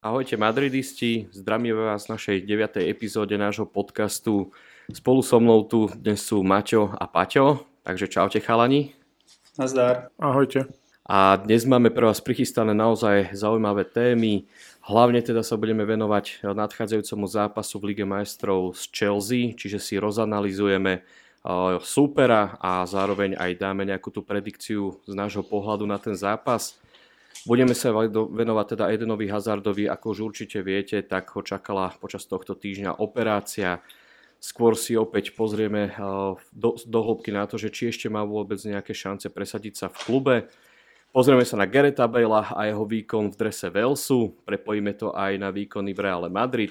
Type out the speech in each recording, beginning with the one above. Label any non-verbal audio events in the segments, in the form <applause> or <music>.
Ahojte madridisti, zdravíme vás v našej 9. epizóde nášho podcastu. Spolu so mnou tu dnes sú Maťo a Paťo, takže čaute chalani. Nazdar. Ahojte. A dnes máme pre vás prichystané naozaj zaujímavé témy. Hlavne teda sa budeme venovať nadchádzajúcemu zápasu v Lige majstrov s Chelsea, čiže si rozanalizujeme eh, súpera a zároveň aj dáme nejakú tú predikciu z nášho pohľadu na ten zápas. Budeme sa venovať teda Edenovi Hazardovi, ako už určite viete, tak ho čakala počas tohto týždňa operácia. Skôr si opäť pozrieme eh, do, do hĺbky na to, že či ešte má vôbec nejaké šance presadiť sa v klube. Pozrieme sa na Gareta Bale a jeho výkon v drese Velsu, prepojíme to aj na výkony v Reále Madrid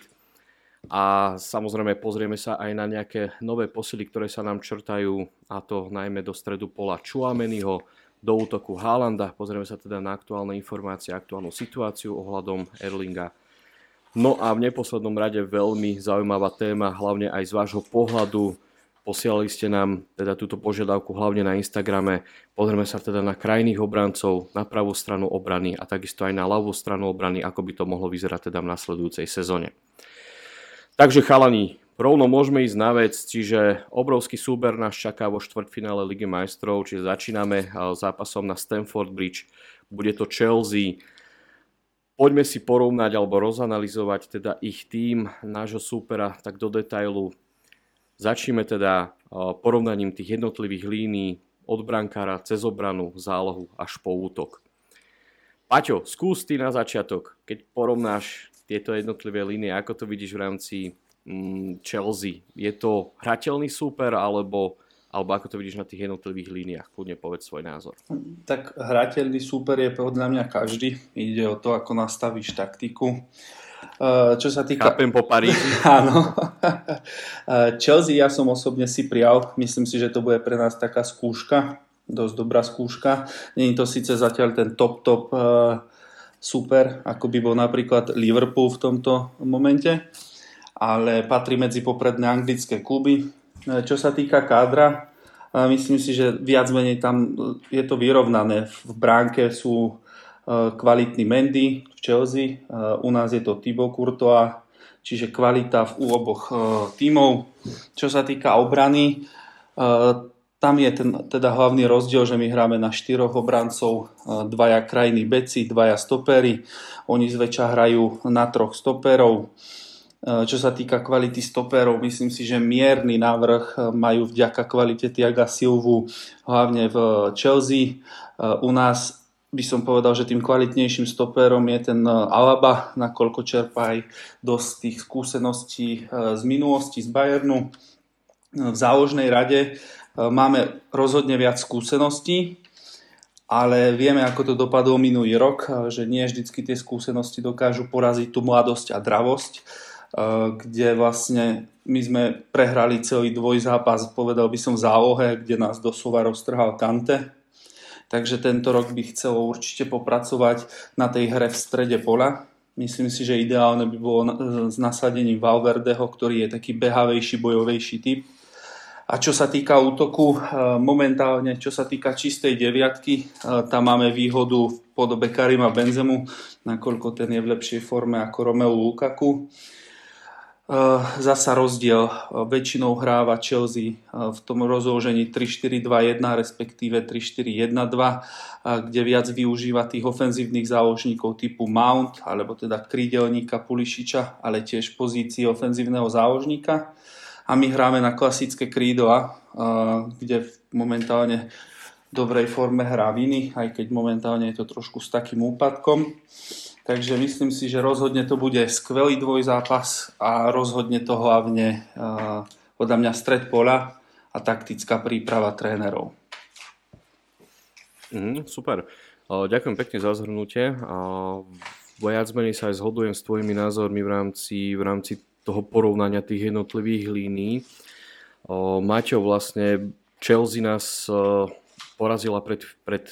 a samozrejme pozrieme sa aj na nejaké nové posily, ktoré sa nám črtajú a to najmä do stredu pola Čuameniho, do útoku Haalanda. Pozrieme sa teda na aktuálne informácie, aktuálnu situáciu ohľadom Erlinga. No a v neposlednom rade veľmi zaujímavá téma, hlavne aj z vášho pohľadu. Posielali ste nám teda túto požiadavku hlavne na Instagrame. Pozrieme sa teda na krajných obrancov, na pravú stranu obrany a takisto aj na ľavú stranu obrany, ako by to mohlo vyzerať teda v nasledujúcej sezóne. Takže chalani, rovno môžeme ísť na vec, čiže obrovský súber nás čaká vo štvrťfinále Ligy majstrov, čiže začíname zápasom na Stamford Bridge, bude to Chelsea. Poďme si porovnať alebo rozanalizovať teda ich tým, nášho súpera, tak do detailu. Začneme teda porovnaním tých jednotlivých línií od brankára cez obranu, zálohu až po útok. Paťo, skús ty na začiatok, keď porovnáš tieto jednotlivé línie, ako to vidíš v rámci Chelsea. Je to hrateľný súper, alebo, alebo ako to vidíš na tých jednotlivých líniách? Kľudne povedz svoj názor. Tak hrateľný súper je podľa mňa každý. Ide o to, ako nastavíš taktiku. Eh, čo sa týka... Chápem po Paríži. <laughs> Áno. Eh, Chelsea ja som osobne si prijal. Myslím si, že to bude pre nás taká skúška. Dosť dobrá skúška. Není to síce zatiaľ ten top, top uh, super, ako by bol napríklad Liverpool v tomto momente ale patrí medzi popredné anglické kluby. E, čo sa týka kádra, e, myslím si, že viac menej tam je to vyrovnané. V bránke sú e, kvalitní Mendy v Chelsea, u nás je to Thibaut Courtois, čiže kvalita v, oboch tímov. Čo sa týka obrany, tam je ten teda hlavný rozdiel, že my hráme na štyroch obrancov, dvaja krajní beci, dvaja stopery, oni zväčša hrajú na troch stoperov. Eh, čo sa týka kvality stoperov, myslím si, že mierny návrh eh, majú vďaka kvalite Tiaga Silvu, hlavne v Chelsea. Eh, u nás by som povedal, že tým kvalitnejším stoperom je ten Alaba, nakoľko čerpá aj dosť tých skúseností z minulosti, z Bayernu. V záložnej rade máme rozhodne viac skúseností, ale vieme, ako to dopadlo minulý rok, že nie vždycky tie skúsenosti dokážu poraziť tú mladosť a dravosť kde vlastne my sme prehrali celý dvojzápas, povedal by som zálohe, kde nás doslova roztrhal Kante. Takže tento rok by chcelo určite popracovať na tej hre v strede pola. Myslím si, že ideálne by bolo s nasadením Valverdeho, ktorý je taký behavejší, bojovejší typ. A čo sa týka útoku, momentálne, čo sa týka čistej deviatky, tam máme výhodu v podobe Karima Benzemu, nakoľko ten je v lepšej forme ako Romelu Lukaku. Eh, zasa rozdiel. Eh, väčšinou hráva Chelsea eh, v tom rozložení 3-4-2-1, respektíve 3-4-1-2, kde viac využíva tých ofenzívnych záložníkov typu Mount, alebo teda krídelníka Pulišiča, ale tiež pozícii ofenzívneho záložníka. A my hráme na klasické krídla, kde momentálne v dobrej forme hrá Viny, aj keď momentálne je to trošku s takým úpadkom. Takže myslím si, že rozhodne to bude skvelý dvojzápas a rozhodne to hlavne uh, podľa mňa stred pola a taktická príprava trénerov. Mm, super. Uh, ďakujem pekne za zhrnutie. Uh, viac menej sa aj zhodujem s tvojimi názormi v rámci, v rámci toho porovnania tých jednotlivých línií. Maťo, vlastne Chelsea nás porazila pred, pred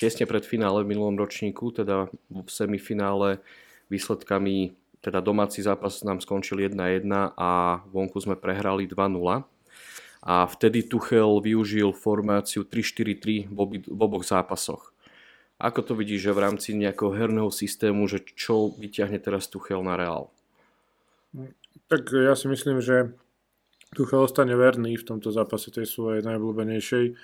tesne pred finále v minulom ročníku, teda v semifinále výsledkami, teda domáci zápas nám skončil 1-1 a vonku sme prehrali 2-0. A vtedy Tuchel využil formáciu 3-4-3 v, oboch zápasoch. Ako to vidíš, že v rámci nejakého herného systému, že čo vyťahne teraz Tuchel na Real? Tak ja si myslím, že Tuchel ostane verný v tomto zápase tej svojej najblúbenejšej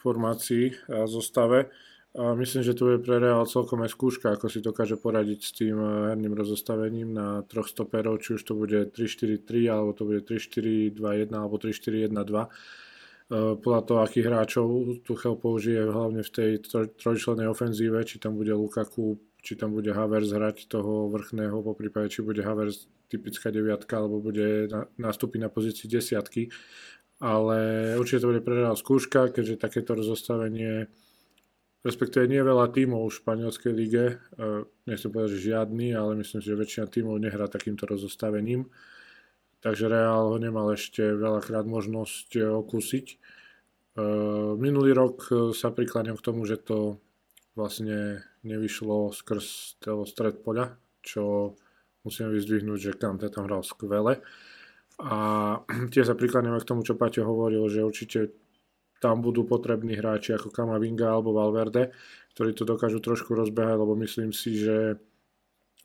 formácii a zostave. A myslím, že to je pre Real celkom aj skúška, ako si dokáže poradiť s tým eh, herným rozostavením na troch stoperov, či už to bude 3-4-3, alebo to bude 3-4-2-1, alebo 3-4-1-2. Eh, podľa toho, akých hráčov Tuchel použije hlavne v tej trojčlennej ofenzíve, či tam bude Lukaku, či tam bude Havers hrať toho vrchného, po prípade, či bude Havers typická deviatka, alebo bude nastúpiť na pozícii desiatky. Ale určite to bude pre Real skúška, keďže takéto rozostavenie respektíve nie veľa tímov v španielskej lige, e, nechcem povedať, že žiadny, ale myslím si, že väčšina tímov nehrá takýmto rozostavením. Takže Real ho nemal ešte veľakrát možnosť e, okúsiť. E, minulý rok sa prikláňam k tomu, že to vlastne nevyšlo skrz toho stred poľa, čo musím vyzdvihnúť, že Kante tam hral skvele. A <clears throat> tiež sa prikláňam k tomu, čo Paťo hovoril, že určite tam budú potrební hráči ako Kamavinga alebo Valverde, ktorí to dokážu trošku rozbehať, lebo myslím si, že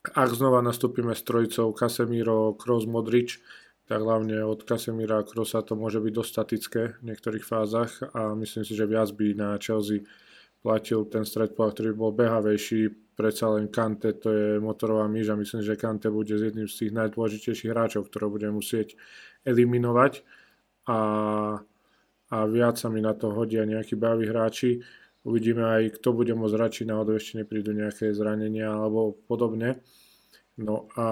ak znova nastúpime s trojicou Casemiro, Kroos, Modrič, tak hlavne od Casemira a Krosa to môže byť dosť statické v niektorých fázach a myslím si, že viac by na Chelsea platil ten stred ktorý bol behavejší, predsa len Kante to je motorová myš a myslím, že Kante bude z jedným z tých najdôležitejších hráčov, ktorého bude musieť eliminovať. A a viac sa mi na to hodia nejakí baví hráči. Uvidíme aj, kto bude môcť hrať, či náhodou ešte neprídu nejaké zranenia alebo podobne. No a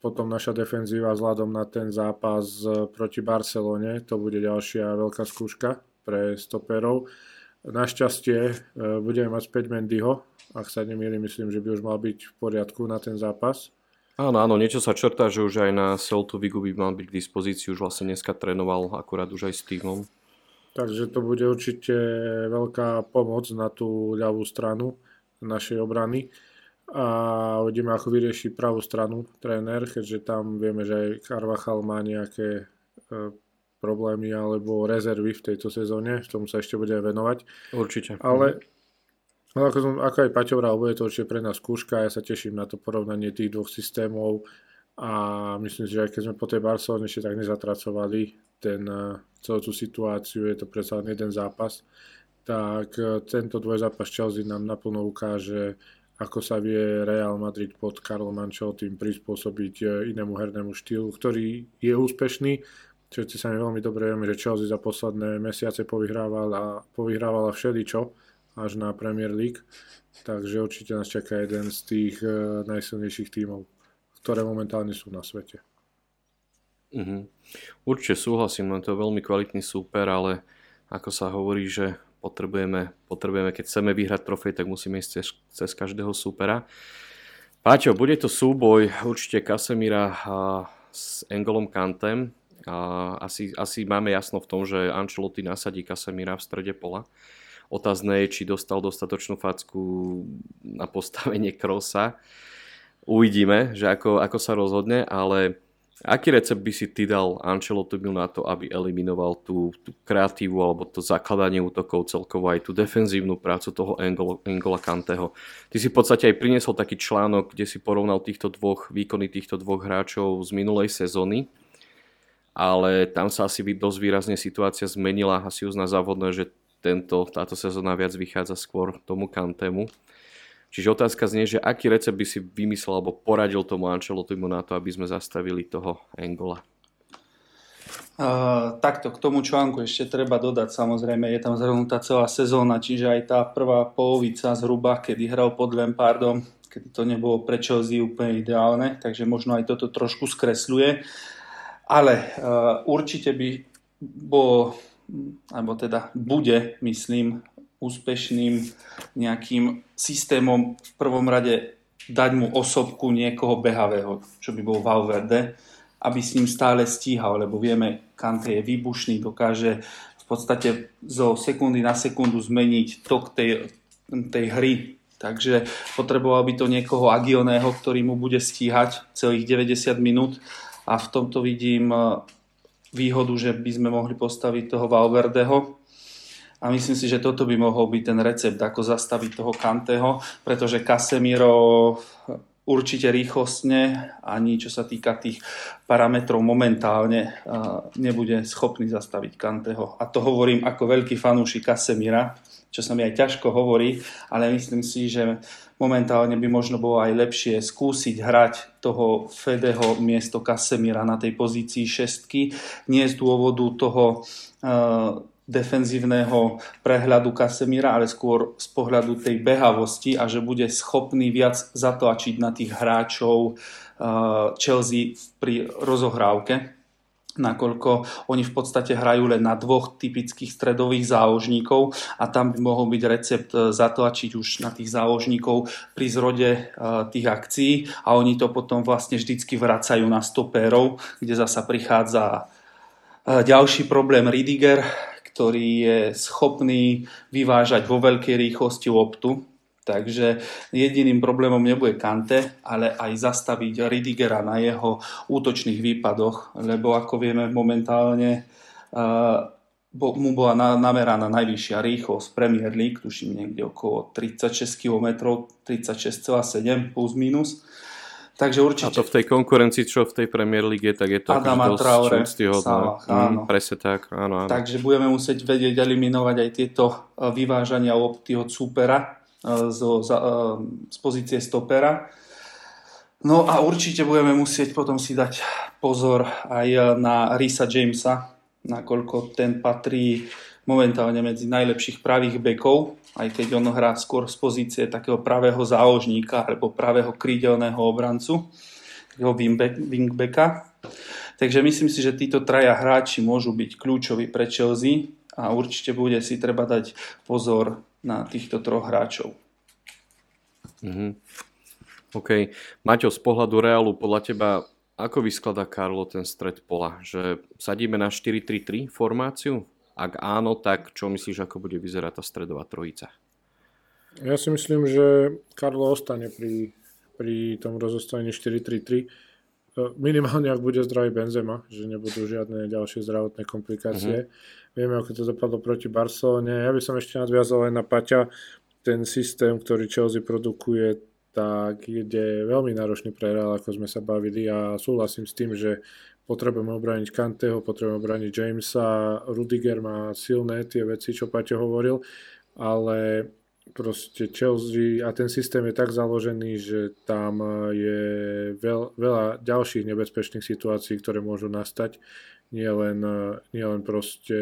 potom naša defenzíva vzhľadom na ten zápas proti Barcelone, to bude ďalšia veľká skúška pre stoperov. Našťastie e, budeme mať späť Mendyho, ak sa nemýlim, myslím, že by už mal byť v poriadku na ten zápas. Áno, áno, niečo sa črtá, že už aj na Celtu Vigu by mal byť k dispozícii, už vlastne dneska trénoval akurát už aj s týmom. Takže to bude určite veľká pomoc na tú ľavú stranu našej obrany a uvidíme, ako vyrieši pravú stranu tréner, keďže tam vieme, že aj Carvachal má nejaké e, problémy alebo rezervy v tejto sezóne, v tom sa ešte bude venovať. Určite. Ale No ako, som, ako aj Paťo vral, bude to určite pre nás skúška, ja sa teším na to porovnanie tých dvoch systémov a myslím si, že aj keď sme po tej Barcelone ešte tak nezatracovali ten, eh, celú tú situáciu, je to predsa len jeden zápas, tak eh, tento dvojzápas Chelsea nám naplno ukáže, ako sa vie Real Madrid pod Karlom Ancelotým prispôsobiť eh, inému hernému štýlu, ktorý je úspešný. Všetci sa mi veľmi dobre vieme, že Chelsea za posledné mesiace povyhrávala, povyhrávala všeličo, až na Premier League. Takže určite nás čaká jeden z tých uh, najsilnejších tímov, ktoré momentálne sú na svete. Mm-hmm. Určite súhlasím, len to je veľmi kvalitný súper, ale ako sa hovorí, že potrebujeme, potrebujeme keď chceme vyhrať trofej, tak musíme ísť cez, cez každého súpera. Páťo, bude to súboj určite Kasemira s Engolom Kantem. A asi, asi máme jasno v tom, že Ancelotti nasadí Kasemira v strede pola. Otázne je, či dostal dostatočnú facku na postavenie krosa. Uvidíme, že ako, ako sa rozhodne, ale aký recept by si ty dal Ancelottimu na to, aby eliminoval tú, tú kreatívu alebo to zakladanie útokov celkovo aj tú defenzívnu prácu toho Angola Kanteho. Ty si v podstate aj priniesol taký článok, kde si porovnal týchto dvoch výkony týchto dvoch hráčov z minulej sezóny ale tam sa asi dosť výrazne situácia zmenila. Asi uzná závodné, že tento, táto sezóna viac vychádza skôr tomu Kantemu. Čiže otázka znie, že aký recept by si vymyslel alebo poradil tomu Ancelottimu na to, aby sme zastavili toho Engola? Uh, takto, k tomu článku ešte treba dodať, samozrejme, je tam zhrnutá celá sezóna, čiže aj tá prvá polovica zhruba, kedy hral pod Lampardom, kedy to nebolo pre Chelsea úplne ideálne, takže možno aj toto trošku skresľuje. Ale uh, určite by bolo alebo teda bude, myslím, úspešným nejakým systémom v prvom rade dať mu osobku niekoho behavého, čo by bol Valverde, aby s ním stále stíhal, lebo vieme, Kante je výbušný, dokáže v podstate zo sekundy na sekundu zmeniť tok tej, tej hry. Takže potreboval by to niekoho agilného, ktorý mu bude stíhať celých 90 minút a v tomto vidím výhodu, že by sme mohli postaviť toho Valverdeho. A myslím si, že toto by mohol byť ten recept, ako zastaviť toho Kanteho, pretože Casemiro určite rýchlostne, ani čo sa týka tých parametrov momentálne nebude schopný zastaviť Kanteho. A to hovorím ako veľký fanúšik Casemira, čo sa mi aj ťažko hovorí, ale myslím si, že momentálne by možno bolo aj lepšie skúsiť hrať toho Fedeho miesto Casemira na tej pozícii šestky, nie z dôvodu toho uh, defenzívneho prehľadu Kasemira, ale skôr z pohľadu tej behavosti a že bude schopný viac zatlačiť na tých hráčov uh, Chelsea pri rozohrávke nakoľko oni v podstate hrajú len na dvoch typických stredových záložníkov a tam by mohol byť recept uh, zatlačiť už na tých záložníkov pri zrode uh, tých akcií a oni to potom vlastne vždycky vracajú na stopérov, kde zasa prichádza ďalší problém Ridiger, ktorý je schopný vyvážať vo veľkej rýchlosti loptu. Takže jediným problémom nebude Kante, ale aj zastaviť Ridigera na jeho útočných výpadoch, lebo ako vieme momentálne uh, mu bola nameraná najvyššia rýchlosť Premier League, tuším niekde okolo 36 km, 36,7 plus minus. Takže určite... A to v tej konkurencii, čo v tej Premier League je, tak je to Adama dosť Traore, Salah, mm, áno. presne tak, áno, áno. Takže budeme musieť vedieť eliminovať aj tieto e, vyvážania lopty od supera e, z, z, e, z pozície stopera. No a určite budeme musieť potom si dať pozor aj na Risa Jamesa, nakoľko ten patrí momentálne medzi najlepších pravých bekov, aj keď on hrá skôr z pozície takého pravého záložníka alebo pravého krídelného obrancu, takého wingbacka. Takže myslím si, že títo traja hráči môžu byť kľúčoví pre Chelsea a určite bude si treba dať pozor na týchto troch hráčov. Mm-hmm. OK. Maťo, z pohľadu Realu, podľa teba, ako vyskladá Karlo ten stred pola? Že sadíme na 4-3-3 formáciu? Ak áno, tak čo myslíš, ako bude vyzerať tá stredová trojica? Ja si myslím, že Karlo ostane pri, pri tom rozostavení 4-3-3. E, minimálne, ak bude zdravý Benzema, že nebudú žiadne ďalšie zdravotné komplikácie. Uh-huh. Vieme, ako to dopadlo proti Barcelone. Ja by som ešte nadviazal aj na Paťa. Ten systém, ktorý Chelsea produkuje, tak je veľmi náročný pre Real, ako sme sa bavili a súhlasím s tým, že potrebujeme obraniť Kanteho, potrebujeme obraniť Jamesa, Rudiger má silné tie veci, čo Paťo hovoril, ale proste Chelsea a ten systém je tak založený, že tam je veľ, veľa ďalších nebezpečných situácií, ktoré môžu nastať, nie len, nie len proste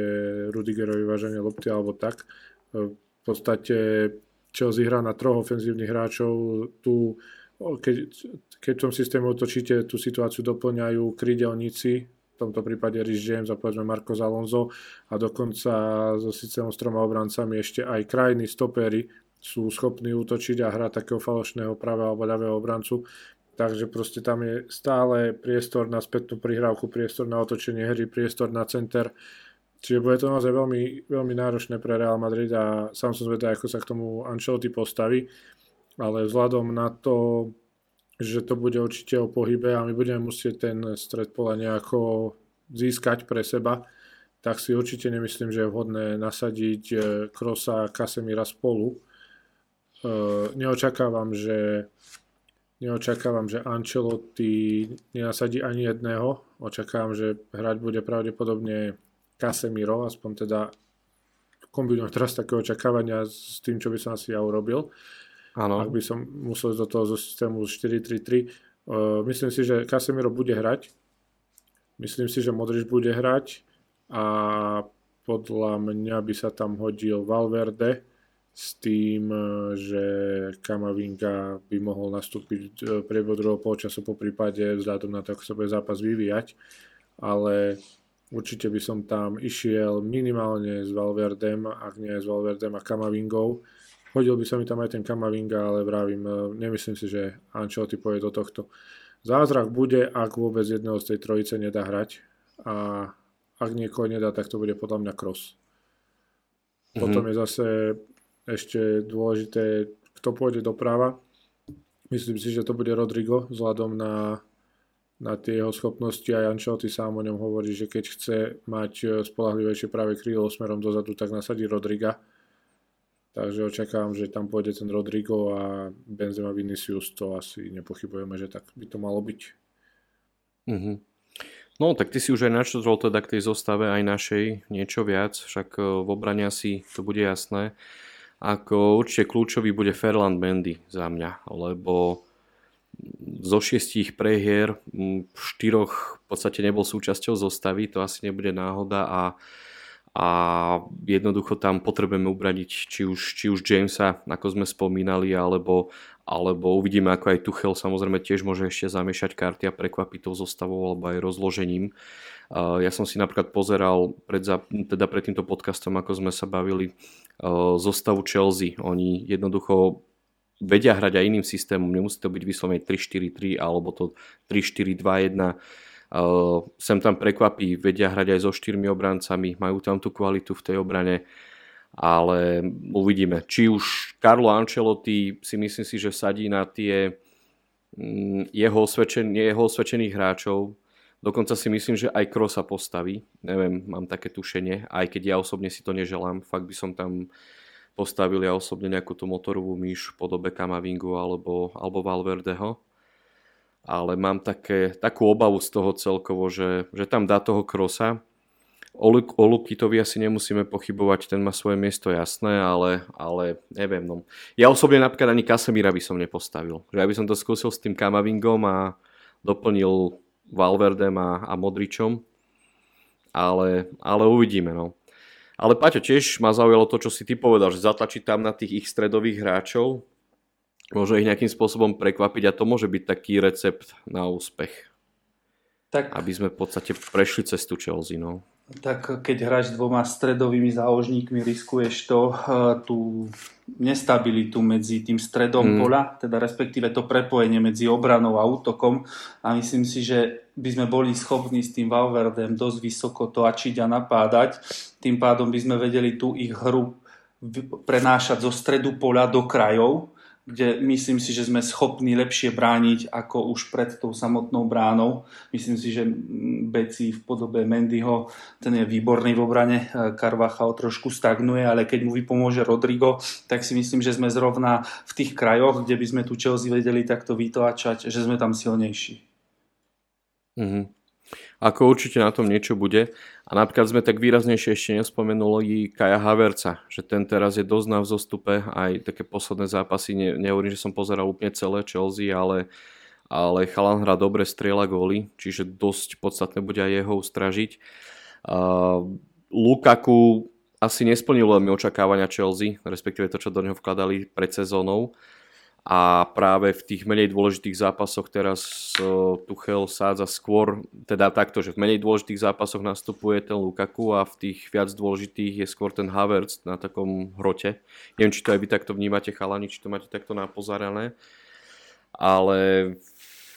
Rudigerovi váženie lopty alebo tak. V podstate Chelsea hrá na troch ofenzívnych hráčov, tu keď, keď v tom systéme otočíte, tú situáciu doplňajú krydelníci, tomto prípade Rhys James a povedzme Marco Alonso a dokonca so systémom s troma obrancami ešte aj krajní stopery sú schopní útočiť a hrať takého falošného pravého alebo ľavého obrancu. Takže proste tam je stále priestor na spätnú prihrávku, priestor na otočenie hry, priestor na center. Čiže bude to naozaj veľmi, veľmi náročné pre Real Madrid a sám som zvedal, ako sa k tomu Ancelotti postaví ale vzhľadom na to, že to bude určite o pohybe a my budeme musieť ten stred pola nejako získať pre seba, tak si určite nemyslím, že je vhodné nasadiť Krosa a Kasemira spolu. E, neočakávam, že neočakávam, že Ancelotti nenasadí ani jedného. Očakávam, že hrať bude pravdepodobne Casemiro, aspoň teda kombinujem teraz také očakávania s tým, čo by som asi ja urobil. Áno. Ak by som musel do toho zo systému 4-3-3. Uh, myslím si, že Casemiro bude hrať. Myslím si, že Modrič bude hrať a podľa mňa by sa tam hodil Valverde s tým, e, že Kamavinga by mohol nastúpiť priebehu druhého polčasu po prípade vzhľadom na to, ako sa bude zápas vyvíjať. Ale určite by som tam išiel minimálne s Valverdem, ak nie s Valverdem a Kamavingou Hodil by sa mi tam aj ten Kamavinga, ale vravím, e, nemyslím si, že Ancelotti povie do tohto. Zázrak bude, ak vôbec jedného z tej trojice nedá hrať a ak niekoho nedá, tak to bude podľa mňa cross. Mm-hmm. Potom je zase ešte dôležité, kto pôjde doprava. Myslím si, že to bude Rodrigo vzhľadom na, na tie jeho schopnosti a ty sám o ňom hovorí, že keď chce mať e, spolahlivejšie práve krídlo smerom dozadu, tak nasadí Rodriga. Takže očakávam, že tam pôjde ten Rodrigo a Benzema Vinicius, to asi nepochybujeme, že tak by to malo byť. Mm-hmm. No, tak ty si už aj načrtol teda k tej zostave aj našej niečo viac, však e, v obrane asi to bude jasné. Ako určite kľúčový bude Ferland Mendy za mňa, lebo zo šiestich prehier v štyroch v podstate nebol súčasťou zostavy, to asi nebude náhoda a, a jednoducho tam potrebujeme ubradiť či už, či už Jamesa, ako sme spomínali, alebo, alebo uvidíme, ako aj Tuchel samozrejme tiež môže ešte zamiešať karty a prekvapiť tou zostavou alebo aj rozložením. Ja som si napríklad pozeral pred, teda pred týmto podcastom, ako sme sa bavili, zostavu Chelsea. Oni jednoducho vedia hrať aj iným systémom, nemusí to byť vyslovene 3-4-3 alebo to 3-4-2-1. Uh, sem tam prekvapí, vedia hrať aj so štyrmi obrancami, majú tam tú kvalitu v tej obrane, ale uvidíme. Či už Carlo Ancelotti si myslím si, že sadí na tie mm, jeho, osvedčen, jeho osvedčených hráčov, Dokonca si myslím, že aj Krosa postaví. Neviem, mám také tušenie, aj keď ja osobne si to neželám. Fakt by som tam postavili ja osobne nejakú tú motorovú myš v podobe Kamavingu alebo, alebo Valverdeho. Ale mám také, takú obavu z toho celkovo, že, že tam dá toho krosa. O, o Lukitovi asi nemusíme pochybovať, ten má svoje miesto jasné, ale, ale neviem. No. Ja osobne napríklad ani Kasemira by som nepostavil. Že ja by som to skúsil s tým Kamavingom a doplnil Valverdem a, a Modričom. Ale, ale uvidíme. No. Ale Paťo, tiež ma zaujalo to, čo si ty povedal, že zatlačiť tam na tých ich stredových hráčov, môže ich nejakým spôsobom prekvapiť a to môže byť taký recept na úspech. Tak, aby sme v podstate prešli cestu Chelsea. No. Tak keď hráš dvoma stredovými záložníkmi, riskuješ to, uh, tú nestabilitu medzi tým stredom mm. pola, teda respektíve to prepojenie medzi obranou a útokom a myslím si, že by sme boli schopní s tým Valverdem dosť vysoko točiť a napádať. Tým pádom by sme vedeli tú ich hru prenášať zo stredu poľa do krajov, kde myslím si, že sme schopní lepšie brániť ako už pred tou samotnou bránou. Myslím si, že Beci v podobe Mendyho, ten je výborný v obrane, Carvachal trošku stagnuje, ale keď mu vypomôže Rodrigo, tak si myslím, že sme zrovna v tých krajoch, kde by sme tu Chelsea vedeli takto vytlačať, že sme tam silnejší. Mm-hmm. Ako určite na tom niečo bude. A napríklad sme tak výraznejšie ešte nespomenuli Kaja Haverca, že ten teraz je dosť na vzostupe, aj také posledné zápasy, ne, nehovorím, že som pozeral úplne celé Chelsea, ale, ale chalan hrá dobre, strieľa góly, čiže dosť podstatné bude aj jeho ustražiť. Uh, Lukaku asi nesplnil veľmi očakávania Chelsea, respektíve to, čo do neho vkladali pred sezónou a práve v tých menej dôležitých zápasoch teraz uh, Tuchel sádza skôr, teda takto, že v menej dôležitých zápasoch nastupuje ten Lukaku a v tých viac dôležitých je skôr ten Havertz na takom hrote. Neviem, či to aj vy takto vnímate chalani, či to máte takto napozarané, ale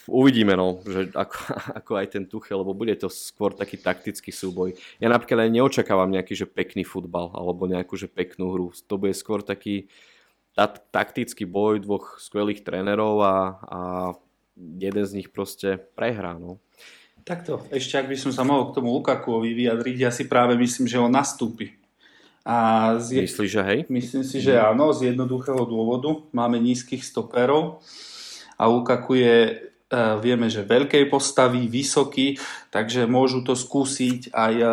uvidíme, no, že ako, <laughs> ako aj ten Tuchel, lebo bude to skôr taký taktický súboj. Ja napríklad aj neočakávam nejaký, že pekný futbal, alebo nejakú, že peknú hru. To bude skôr taký, taktický boj dvoch skvelých trénerov a, a jeden z nich proste prehrá. No. Takto, ešte ak by som sa mohol k tomu Lukakuovi vyjadriť, ja si práve myslím, že on nastúpi. A z... Myslíš, že hej? Myslím si, že áno, z jednoduchého dôvodu. Máme nízkych stoperov a Lukaku je, e, vieme, že veľkej postavy, vysoký, takže môžu to skúsiť aj e,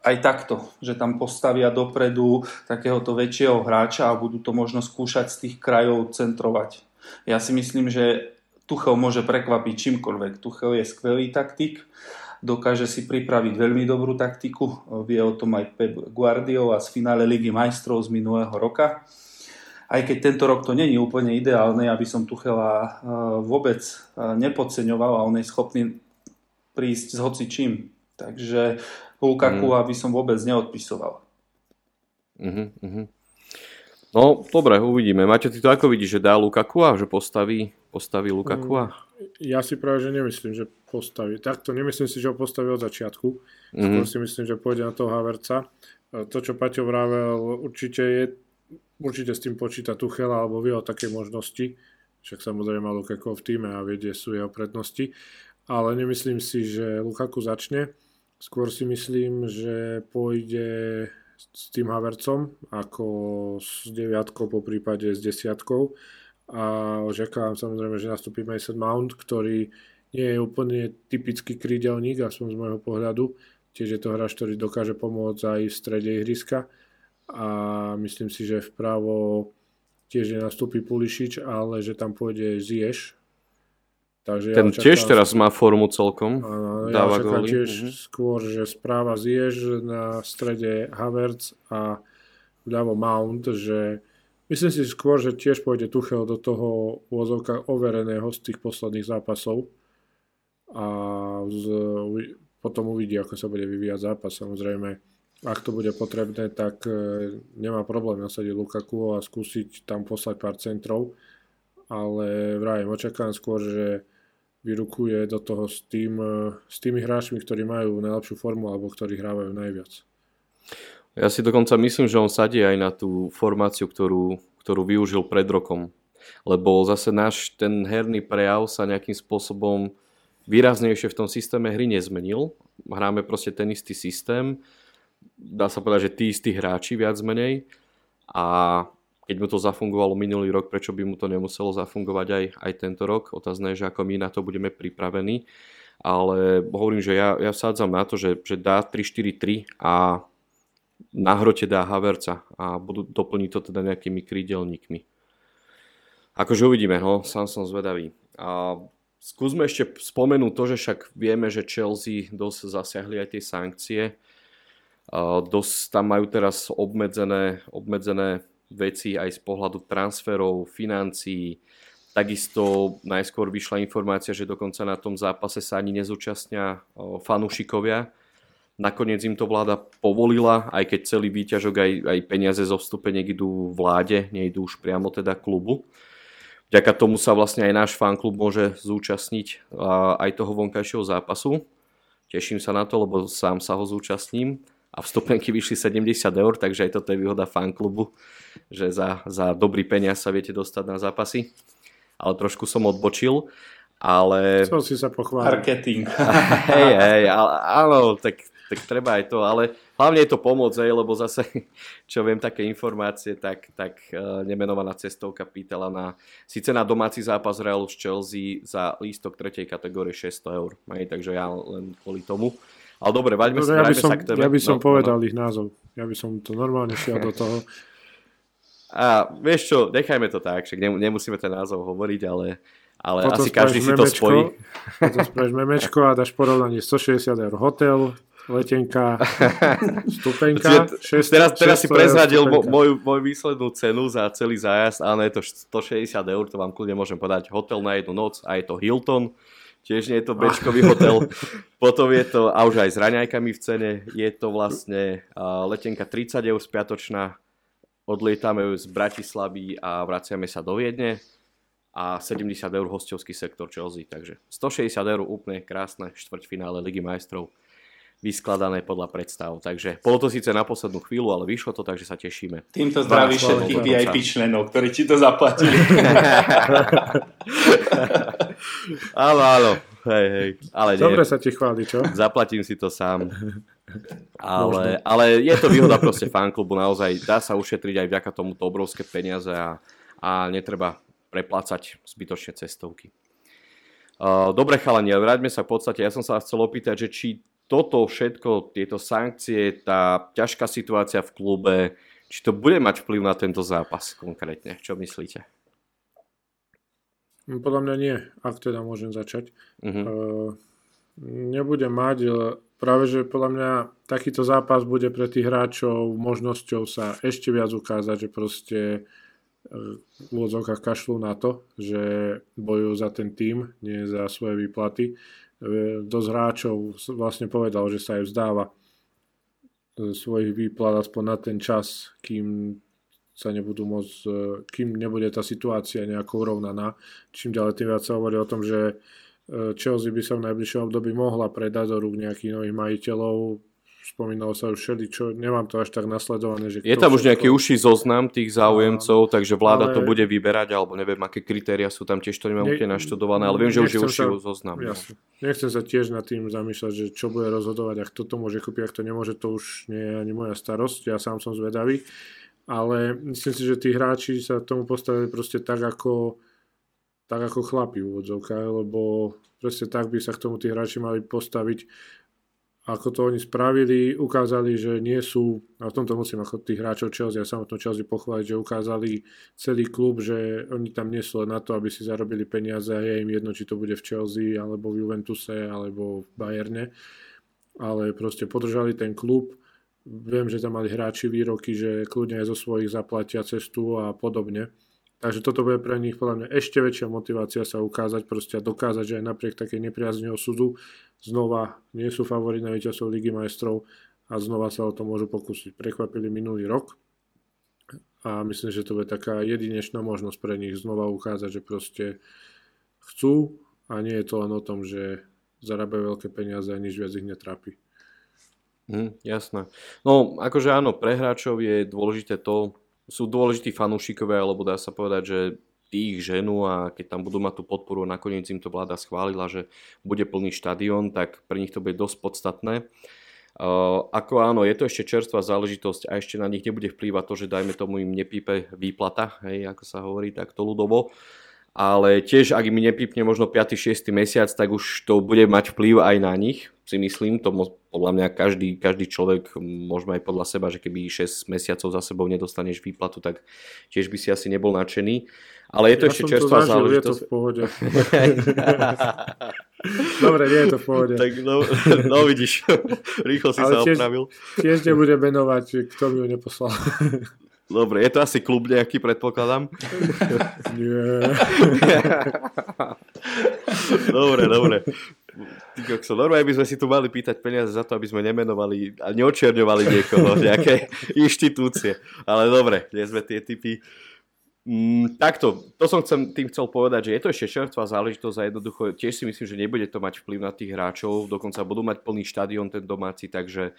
aj takto, že tam postavia dopredu takéhoto väčšieho hráča a budú to možno skúšať z tých krajov centrovať. Ja si myslím, že Tuchel môže prekvapiť čímkoľvek. Tuchel je skvelý taktik, dokáže si pripraviť veľmi dobrú taktiku, vie o tom aj Pep Guardiola z finále Ligy majstrov z minulého roka. Aj keď tento rok to není úplne ideálne, aby som Tuchela e, vôbec e, nepodceňoval a on je schopný prísť s hocičím. Takže Lukaku, mm. aby som vôbec neodpisoval. Uh-huh, uh-huh. No, dobre, uvidíme. Maťo, ty to ako vidíš, že dá Lukaku a že postaví, postaví Lukaku? A... Ja si práve, že nemyslím, že postaví. Takto nemyslím si, že ho postaví od začiatku. Mm-hmm. si myslím, že pôjde na toho Haverca. To, čo Paťo vravel, určite je určite s tým počíta Tuchela alebo vie o takej možnosti. Však samozrejme Lukaku v týme a vie, kde sú jeho prednosti ale nemyslím si, že Lukaku začne. Skôr si myslím, že pôjde s tým Havercom ako s deviatkou, po prípade s desiatkou. A očakávam samozrejme, že nastúpi Mason Mount, ktorý nie je úplne typický krídelník, aspoň z môjho pohľadu. Tiež je to hráč, ktorý dokáže pomôcť aj v strede ihriska. A myslím si, že vpravo tiež nenastúpi Pulišič, ale že tam pôjde Zieš, Takže Ten ja tiež teraz má formu celkom. Áno, dáva ja góly. tiež uh-huh. skôr, že správa zjež na strede Havertz a vľavo Mount, že myslím si skôr, že tiež pôjde Tuchel do toho úvozovka overeného z tých posledných zápasov a z, potom uvidí, ako sa bude vyvíjať zápas. Samozrejme, ak to bude potrebné, tak e, nemá problém nasadiť Lukaku a skúsiť tam poslať pár centrov, ale vrajem, očakám skôr, že vyrukuje do toho s, tým, e, s tými hráčmi, ktorí majú najlepšiu formu alebo ktorí hrávajú najviac. Ja si dokonca myslím, že on sadí aj na tú formáciu, ktorú, ktorú využil pred rokom. Lebo zase náš ten herný prejav sa nejakým spôsobom výraznejšie v tom systéme hry nezmenil. Hráme proste ten istý systém. Dá sa povedať, že tí istí hráči viac menej. A keď mu to zafungovalo minulý rok, prečo by mu to nemuselo zafungovať aj, aj tento rok. Otázne je, že ako my na to budeme pripravení. Ale hovorím, že ja, ja sádzam na to, že, že dá 3-4-3 a na hrote dá Haverca a budú doplniť to teda nejakými krídelníkmi. Akože uvidíme, no, sám som zvedavý. A skúsme ešte spomenúť to, že však vieme, že Chelsea dosť zasiahli aj tie sankcie. A dosť tam majú teraz obmedzené, obmedzené veci aj z pohľadu transferov, financií. Takisto najskôr vyšla informácia, že dokonca na tom zápase sa ani nezúčastnia fanúšikovia. Nakoniec im to vláda povolila, aj keď celý výťažok, aj, aj peniaze zo vstupeniek idú vláde, nejdú už priamo teda klubu. Vďaka tomu sa vlastne aj náš fanklub môže zúčastniť aj toho vonkajšieho zápasu. Teším sa na to, lebo sám sa ho zúčastním a vstupenky vyšli 70 eur, takže aj toto je výhoda fanklubu, že za, za dobrý peniaz sa viete dostať na zápasy. Ale trošku som odbočil, ale... Chcel si sa pochváliť. Marketing. <laughs> <laughs> hej, hej, áno, tak, tak treba aj to, ale hlavne je to pomoc, hej, lebo zase, čo viem, také informácie, tak, tak uh, nemenovaná cestovka pýtala na, síce na domáci zápas Realu z Chelsea za lístok tretej kategórie 600 eur, hej, takže ja len kvôli tomu. Ale dobre, vaďme dobre, ja by som, sa k tebe. Ja by som no, povedal no. ich názov. Ja by som to normálne šiel do toho. A vieš čo, nechajme to tak, však nemusíme ten názov hovoriť, ale, ale asi každý si to spojí. Potom spravíš memečko a dáš porovnanie 160 eur hotel, letenka, <laughs> stupenka. 6, teraz, teraz si prezradil moju, moju výslednú cenu za celý zájazd, ale je to 160 eur, to vám kľudne môžem povedať. Hotel na jednu noc a je to Hilton tiež nie je to bečkový hotel. Potom je to, a už aj s raňajkami v cene, je to vlastne letenka 30 eur spiatočná, odlietame z Bratislavy a vraciame sa do Viedne. A 70 eur hostovský sektor Chelsea, takže 160 eur úplne krásne štvrťfinále Ligy majstrov vyskladané podľa predstav. Takže bolo to síce na poslednú chvíľu, ale vyšlo to, takže sa tešíme. Týmto zdraví všetkých VIP členov, ktorí ti to zaplatili. <laughs> áno, áno. Hej, hej. Ale nie. Dobre sa ti chváli, čo? Zaplatím si to sám. Ale, ale je to výhoda proste fanklubu, naozaj dá sa ušetriť aj vďaka tomuto obrovské peniaze a, a netreba preplácať zbytočne cestovky. Uh, dobre chalani, vráťme sa v podstate, ja som sa vás chcel opýtať, že či toto všetko, tieto sankcie, tá ťažká situácia v klube, či to bude mať vplyv na tento zápas konkrétne? Čo myslíte? No, podľa mňa nie, ak teda môžem začať. Uh-huh. Uh, nebude mať, práve že podľa mňa takýto zápas bude pre tých hráčov možnosťou sa ešte viac ukázať, že proste e, v úvodzovkách kašľú na to, že bojujú za ten tým, nie za svoje výplaty dosť hráčov vlastne povedal, že sa aj vzdáva e, svojich výplat aspoň na ten čas, kým sa nebudú môcť, e, kým nebude tá situácia nejako urovnaná. Čím ďalej tým viac sa hovorí o tom, že e, Chelsea by sa v najbližšom období mohla predať do rúk nejakých nových majiteľov. Spomínalo sa už všeli, čo nemám to až tak nasledované. Že je tam už nejaký uší zoznam tých záujemcov, a, takže vláda ale... to bude vyberať, alebo neviem, aké kritéria sú tam tiež, to nemám úplne naštudované, ale viem, že už je uší zoznam. No. Jasne. Nechcem sa tiež nad tým zamýšľať, že čo bude rozhodovať, ak toto môže kúpiť, ak to nemôže, to už nie je ani moja starosť, ja sám som zvedavý. Ale myslím si, že tí hráči sa tomu postavili proste tak, ako tak ako chlapi v úvodzovkách, lebo proste tak by sa k tomu tí hráči mali postaviť ako to oni spravili, ukázali, že nie sú, a v tomto musím ako tých hráčov Chelsea a samotnú Chelsea pochváliť, že ukázali celý klub, že oni tam nie sú len na to, aby si zarobili peniaze a je im jedno, či to bude v Chelsea, alebo v Juventuse, alebo v Bayerne, ale proste podržali ten klub. Viem, že tam mali hráči výroky, že kľudne aj zo svojich zaplatia cestu a podobne Takže toto bude pre nich podľa mňa ešte väčšia motivácia sa ukázať proste a dokázať, že aj napriek takej nepriazneho súdu znova nie sú favorit na víťazov Ligy majstrov a znova sa o to môžu pokúsiť. Prekvapili minulý rok a myslím, že to bude taká jedinečná možnosť pre nich znova ukázať, že proste chcú a nie je to len o tom, že zarábajú veľké peniaze a nič viac ich netrápi. Mm, jasné. No, akože áno, pre hráčov je dôležité to, sú dôležití fanúšikovia, alebo dá sa povedať, že tých ženu a keď tam budú mať tú podporu, nakoniec im to vláda schválila, že bude plný štadión, tak pre nich to bude dosť podstatné. Ako áno, je to ešte čerstvá záležitosť a ešte na nich nebude vplývať to, že dajme tomu im nepípe výplata, hej, ako sa hovorí takto ľudovo. Ale tiež, ak im nepípne možno 5. 6. mesiac, tak už to bude mať vplyv aj na nich si myslím, to podľa mňa každý, každý človek, môžeme aj podľa seba, že keby 6 mesiacov za sebou nedostaneš výplatu, tak tiež by si asi nebol nadšený. Ale je to ja ešte čerstvá záležitosť. Je to v pohode. <laughs> Dobre, nie je to v pohode. Tak no, no vidíš, <laughs> rýchlo si Ale sa tiež, opravil. Tiež nebude menovať, kto mi ho neposlal. <laughs> Dobre, je to asi klub nejaký, predpokladám? Nie. dobre, dobre. Ty kokso, normálne by sme si tu mali pýtať peniaze za to, aby sme nemenovali a neočierňovali niekoho, <laughs> nejaké inštitúcie. Ale dobre, nie sme tie typy. Mm, takto, to som chcem, tým chcel povedať, že je to ešte čerstvá záležitosť a jednoducho tiež si myslím, že nebude to mať vplyv na tých hráčov, dokonca budú mať plný štadión ten domáci, takže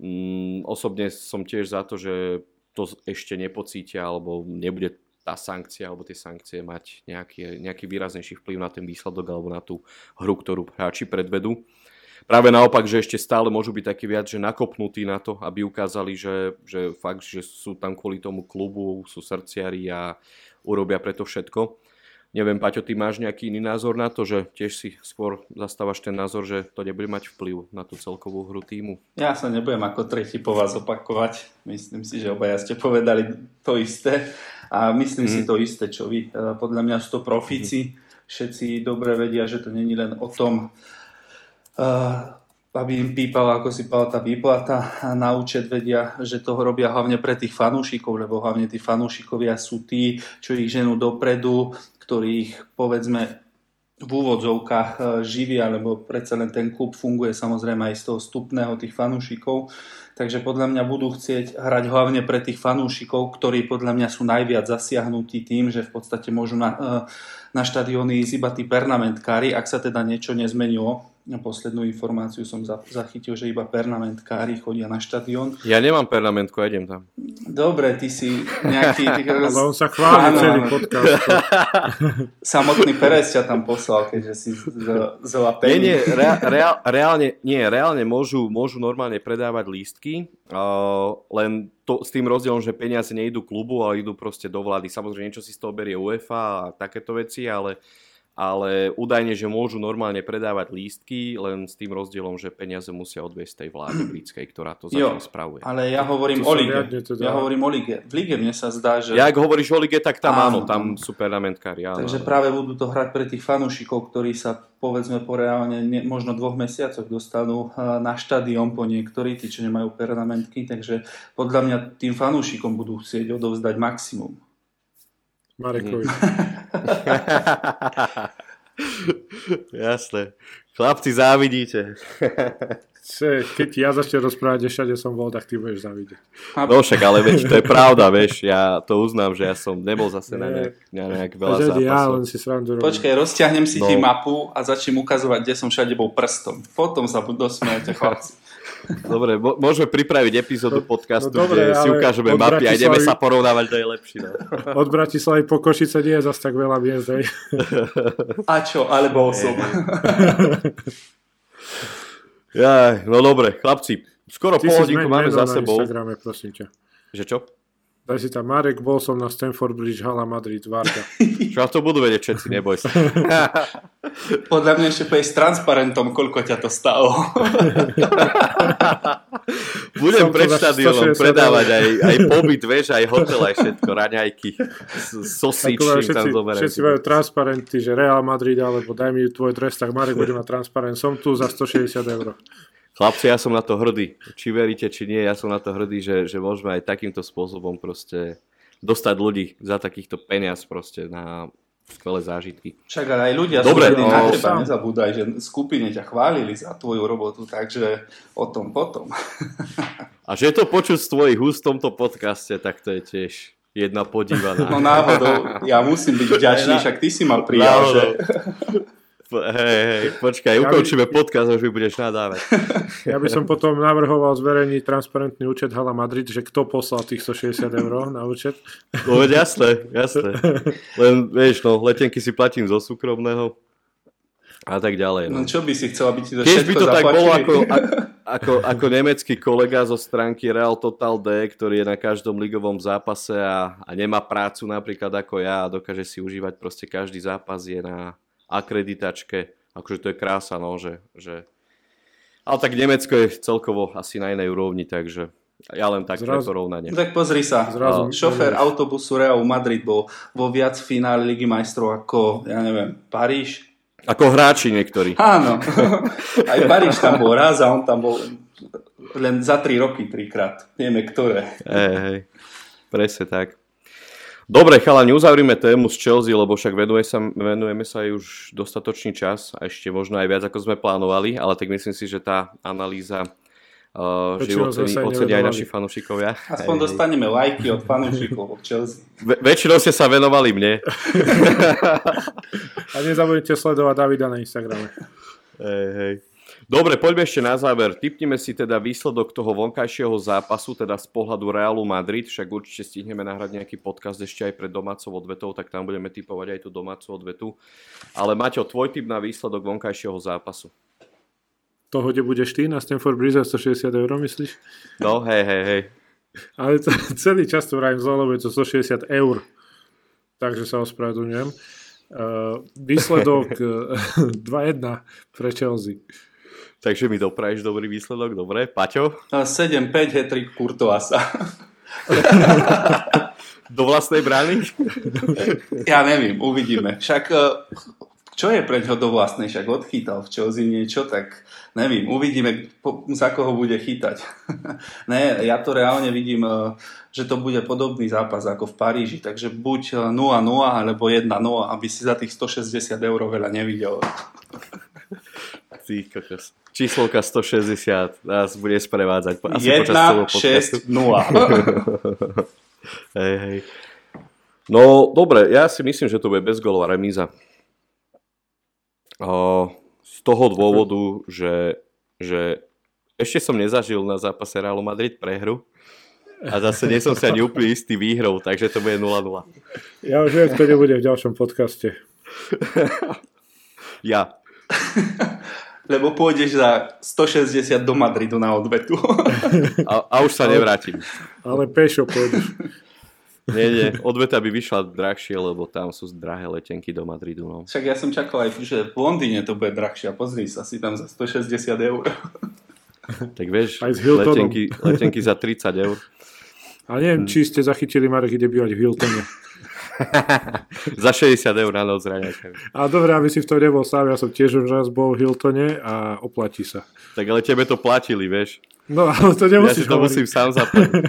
mm, osobne som tiež za to, že to ešte nepocítia alebo nebude tá sankcia alebo tie sankcie mať nejaký, nejaký výraznejší vplyv na ten výsledok alebo na tú hru, ktorú hráči predvedú. Práve naopak, že ešte stále môžu byť takí viac, že nakopnutí na to, aby ukázali, že, že fakt, že sú tam kvôli tomu klubu, sú srdciari a urobia preto všetko. Neviem, Paťo, ty máš nejaký iný názor na to, že tiež si skôr zastávaš ten názor, že to nebude mať vplyv na tú celkovú hru týmu? Ja sa nebudem ako tretí po vás opakovať. Myslím si, že obaja ste povedali to isté. A myslím mm. si mhm. to isté, čo vy. E, podľa mňa sú to profíci. Mm. Všetci dobre vedia, že to není len o tom, uh, aby im pípala, ako si pala tá výplata. A na účet vedia, že toho robia hlavne pre tých fanúšikov, lebo hlavne tí fanúšikovia sú tí, čo ich ženú dopredu, ktorých povedzme v úvodzovkách e, živia, lebo predsa len ten klub funguje samozrejme aj z toho stupného tých fanúšikov takže podľa mňa budú chcieť hrať hlavne pre tých fanúšikov, ktorí podľa mňa sú najviac zasiahnutí tým, že v podstate môžu na, e, na štadióny ísť iba tí pernamentkári, ak sa teda niečo nezmenilo Poslednú informáciu som zachytil, že iba pernamentkári chodia na štadión. Ja nemám pernamentku, ja idem tam. Dobre, ty si nejaký... <laughs> Ty... Ale on sa chváli celý podcast. <laughs> Samotný Perez ťa tam poslal, keďže si z, z Nie, nie, rea, reál, reálne, nie, reálne môžu, môžu normálne predávať lístky, uh, len to, s tým rozdielom, že peniaze nejdú klubu, ale idú proste do vlády. Samozrejme, niečo si z toho berie UEFA a takéto veci, ale ale údajne, že môžu normálne predávať lístky, len s tým rozdielom, že peniaze musia odviesť tej vláde britskej, ktorá to zatiaľ spravuje. Ale ja hovorím to o lige. Teda... Ja hovorím o lige. V lige mne sa zdá, že... Ja ak hovoríš o lige, tak tam áno, áno tam sú pernamentkári. Áno, Takže áno. práve budú to hrať pre tých fanúšikov, ktorí sa povedzme po reálne ne, možno dvoch mesiacoch dostanú na štadión po niektorí, tí, čo nemajú pernamentky, takže podľa mňa tým fanúšikom budú chcieť odovzdať maximum. Marekovi. <laughs> Jasné. Chlapci, závidíte. keď ja začnem rozprávať, že všade som bol, tak ty budeš závidieť. No však, ale veď, to je pravda, vieš, ja to uznám, že ja som nebol zase na nejak, na nejak veľa zápasov. Ja len si Počkaj, rozťahnem si no. ti mapu a začnem ukazovať, kde som všade bol prstom. Potom sa dosmiete, chlapci. Dobre, môžeme pripraviť epizódu no, podcastu, no, dobre, kde si ukážeme mapy a ideme sa porovnávať, to je lepšie. No. <laughs> Od Bratislavy po Košice nie je zase tak veľa miest. <laughs> A čo, alebo som. <laughs> ja, no dobre, chlapci, skoro Ty pol hodinku máme za sebou. Instagrame, prosím ťa. Že čo? Daj si tam, Marek, bol som na Stanford Bridge, Hala Madrid, Varga. <laughs> Čo to budú vedieť všetci, neboj sa. <laughs> Podľa mňa ešte s transparentom, koľko ťa to stalo. <laughs> Budem pred štadiónom predávať aj, aj pobyt, vieš, aj hotel, aj všetko, raňajky, sosíč, tam zoberiem. Všetci majú transparenty, že Real Madrid, alebo daj mi tvoj dres, tak Marek bude mať transparent. Som tu za 160 eur. Chlapci, ja som na to hrdý. Či veríte, či nie, ja som na to hrdý, že, že môžeme aj takýmto spôsobom proste dostať ľudí za takýchto peniaz proste na skvelé zážitky. Však aj ľudia Dobre, sú na teba, nezabúdaj, že skupine ťa chválili za tvoju robotu, takže o tom potom. <laughs> A že to počuť z tvojich úst v tomto podcaste, tak to je tiež jedna podívaná. No náhodou, ja musím byť vďačný, však ty si mal prijal, že... <laughs> Hej, hej, počkaj, ja ukončíme by... podcast a už mi budeš nadávať. <laughs> Ja by som potom navrhoval zverejniť transparentný účet Hala Madrid, že kto poslal tých 160 eur na účet. No veď jasné, jasné. Len vieš, no, letenky si platím zo súkromného a tak ďalej. No. no čo by si chcel, aby ti to Tiež by to zaplatili? tak bolo ako, <laughs> ako, ako nemecký kolega zo stránky Real Total D, ktorý je na každom ligovom zápase a, a nemá prácu napríklad ako ja a dokáže si užívať proste každý zápas je na akreditačke. Akože to je krása, no, že, že... Ale tak Nemecko je celkovo asi na inej úrovni, takže ja len tak Zrazu. porovnanie. Tak pozri sa, Zrazu. šofér autobusu Real Madrid bol vo viac finále Ligy majstrov ako, ja neviem, Paríž. Ako hráči niektorí. <laughs> Áno. Aj Paríž tam bol raz a on tam bol len za tri roky trikrát. Vieme, ktoré. Hej, hej. Presne tak. Dobre, chalani, uzavrime tému z Chelsea, lebo však venuje sa, venujeme sa aj už dostatočný čas a ešte možno aj viac, ako sme plánovali, ale tak myslím si, že tá analýza uh, že ocení, ocenia aj naši fanúšikovia. Aspoň hey. dostaneme lajky od fanúšikov od Chelsea. Ve, väčšinou ste sa venovali mne. <laughs> a nezabudnite sledovať Davida na Instagrame. Hej, hej. Dobre, poďme ešte na záver. Typneme si teda výsledok toho vonkajšieho zápasu, teda z pohľadu Realu Madrid, však určite stihneme nahrať nejaký podcast ešte aj pred domácou odvetou, tak tam budeme typovať aj tú domácu odvetu. Ale Maťo, tvoj typ na výsledok vonkajšieho zápasu? Toho, kde budeš ty na Stanford Bridge za 160 eur, myslíš? No, hej, hej, hej. Ale to, <laughs> celý čas to vrajím zle, lebo je to 160 eur. Takže sa ospravedlňujem. Uh, výsledok <laughs> 2-1 pre Chelsea. Takže mi dopraješ dobrý výsledok, dobre. Paťo? 7-5 hetrik Kurtoasa. <laughs> Do vlastnej brány? ja neviem, uvidíme. Však e, čo je pre ňo do vlastnej? Však odchytal v Chelsea niečo, tak neviem, uvidíme, za koho bude chytať. <laughs> ne, ja to reálne vidím, e, že to bude podobný zápas ako v Paríži, takže buď 0-0 alebo 1-0, aby si za tých 160 eur veľa nevidel. Ty kokos. Číslovka 160 nás bude sprevádzať. Asi 1, 6, 0. hej, hej. No, dobre, ja si myslím, že to bude bezgolová remíza. O, z toho dôvodu, že, že ešte som nezažil na zápase Realu Madrid prehru a zase nie som si ani úplne istý výhrou, takže to bude 0-0. Ja už viem, kto nebude v ďalšom podcaste. <laughs> ja <laughs> lebo pôjdeš za 160 do Madridu na odvetu. <laughs> A, a už sa nevrátim. Ale pešo pôjdeš. Nie, nie, odveta by vyšla drahšie, lebo tam sú drahé letenky do Madridu. No. Však ja som čakal aj, že v Londýne to bude drahšie. Pozri sa, si tam za 160 eur. <laughs> Tak vieš, letenky, letenky za 30 eur. A neviem, či ste zachytili Marek ide bývať v Hiltone. <laughs> <laughs> Za 60 eur na noc A dobre, aby si v tom nebol sám, ja som tiež už raz bol v Hiltone a oplatí sa. Tak ale tebe to platili, vieš. No, ale to nemusíš Ja si to musím sám zaplatiť.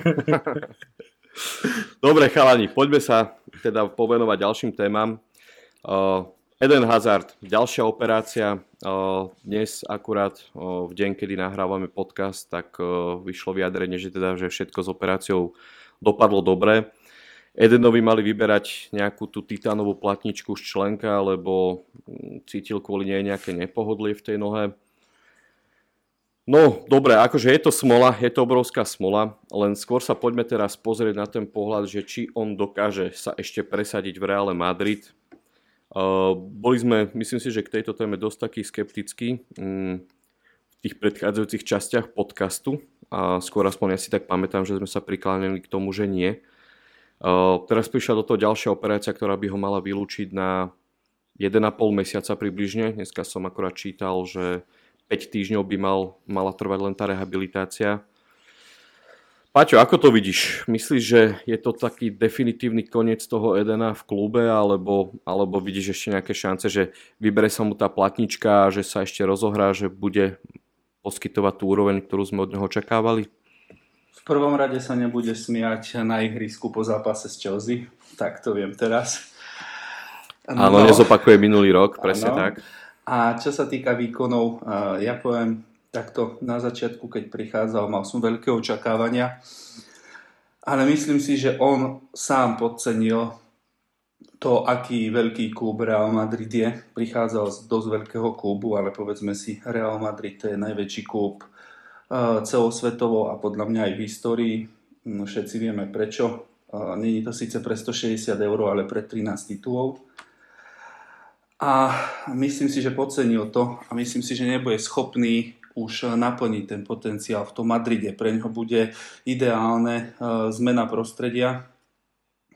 <laughs> dobre, chalani, poďme sa teda povenovať ďalším témam. Uh, Eden Hazard, ďalšia operácia. Uh, dnes akurát uh, v deň, kedy nahrávame podcast, tak uh, vyšlo vyjadrenie, že teda že všetko s operáciou dopadlo dobre. Edenovi mali vyberať nejakú tú titánovú platničku z členka, lebo mm, cítil kvôli nej nejaké nepohodlie v tej nohe. No, dobre, akože je to smola, je to obrovská smola, len skôr sa poďme teraz pozrieť na ten pohľad, že či on dokáže sa ešte presadiť v Reále Madrid. Uh, boli sme, myslím si, že k tejto téme dosť taký skeptickí um, v tých predchádzajúcich častiach podcastu a skôr aspoň ja si tak pamätám, že sme sa priklánili k tomu, že nie. Teraz prišla do toho ďalšia operácia, ktorá by ho mala vylúčiť na 1,5 mesiaca približne. Dneska som akorát čítal, že 5 týždňov by mal, mala trvať len tá rehabilitácia. Paťo, ako to vidíš? Myslíš, že je to taký definitívny koniec toho Edena v klube, alebo, alebo vidíš ešte nejaké šance, že vybere sa mu tá platnička, že sa ešte rozohrá, že bude poskytovať tú úroveň, ktorú sme od neho očakávali? V prvom rade sa nebude smiať na ihrisku po zápase s Chelsea, tak to viem teraz. Áno, no, nezopakuje minulý rok, presne ano. tak. A čo sa týka výkonov, ja poviem takto na začiatku, keď prichádzal, mal som veľké očakávania, ale myslím si, že on sám podcenil to, aký veľký klub Real Madrid je. Prichádzal z dosť veľkého klubu, ale povedzme si, Real Madrid to je najväčší klub celosvetovo a podľa mňa aj v histórii. No, všetci vieme prečo. Není to síce pre 160 eur, ale pre 13 titulov a myslím si, že podcenil to a myslím si, že nebude schopný už naplniť ten potenciál v tom Madride. Pre ňoho bude ideálne zmena prostredia.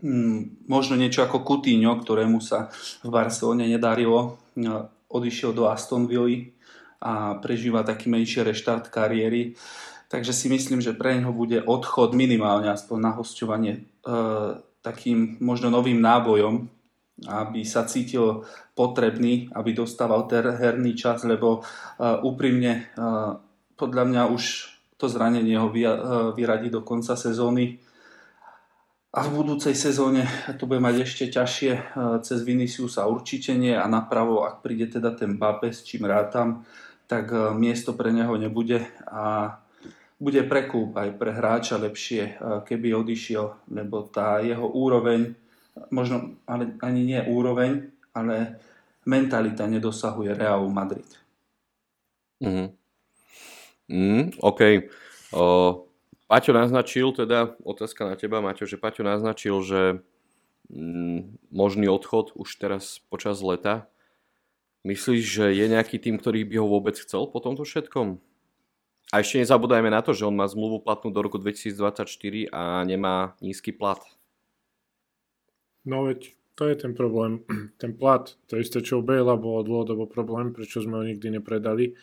Hmm, možno niečo ako Coutinho, ktorému sa v Barcelone nedarilo. Odišiel do Aston Villa a prežíva taký menší reštart kariéry. Takže si myslím, že pre neho bude odchod minimálne aspoň na hostovanie uh, takým možno novým nábojom aby sa cítil potrebný, aby dostával ten herný čas, lebo uh, úprimne uh, podľa mňa už to zranenie ho vy, uh, vyradí do konca sezóny. A v budúcej sezóne to bude mať ešte ťažšie cez Viniciusa určite nie a napravo, ak príde teda ten Bape, s čím rátam, tak uh, miesto pre neho nebude a bude pre klub aj pre hráča lepšie, uh, keby odišiel, lebo tá jeho úroveň možno ale ani nie úroveň, ale mentalita nedosahuje Realu Madrid. Mm. Mm, OK. O, Paťo naznačil, teda otázka na teba, Maťo, že Paťo naznačil, že mm, možný odchod už teraz počas leta. Myslíš, že je nejaký tým, ktorý by ho vôbec chcel po tomto všetkom? A ešte nezabúdajme na to, že on má zmluvu platnú do roku 2024 a nemá nízky plat. No veď to je ten problém. <clears throat> Ten plat, to isté čo u Bale bolo dlhodobo problém, prečo sme ho nikdy nepredali.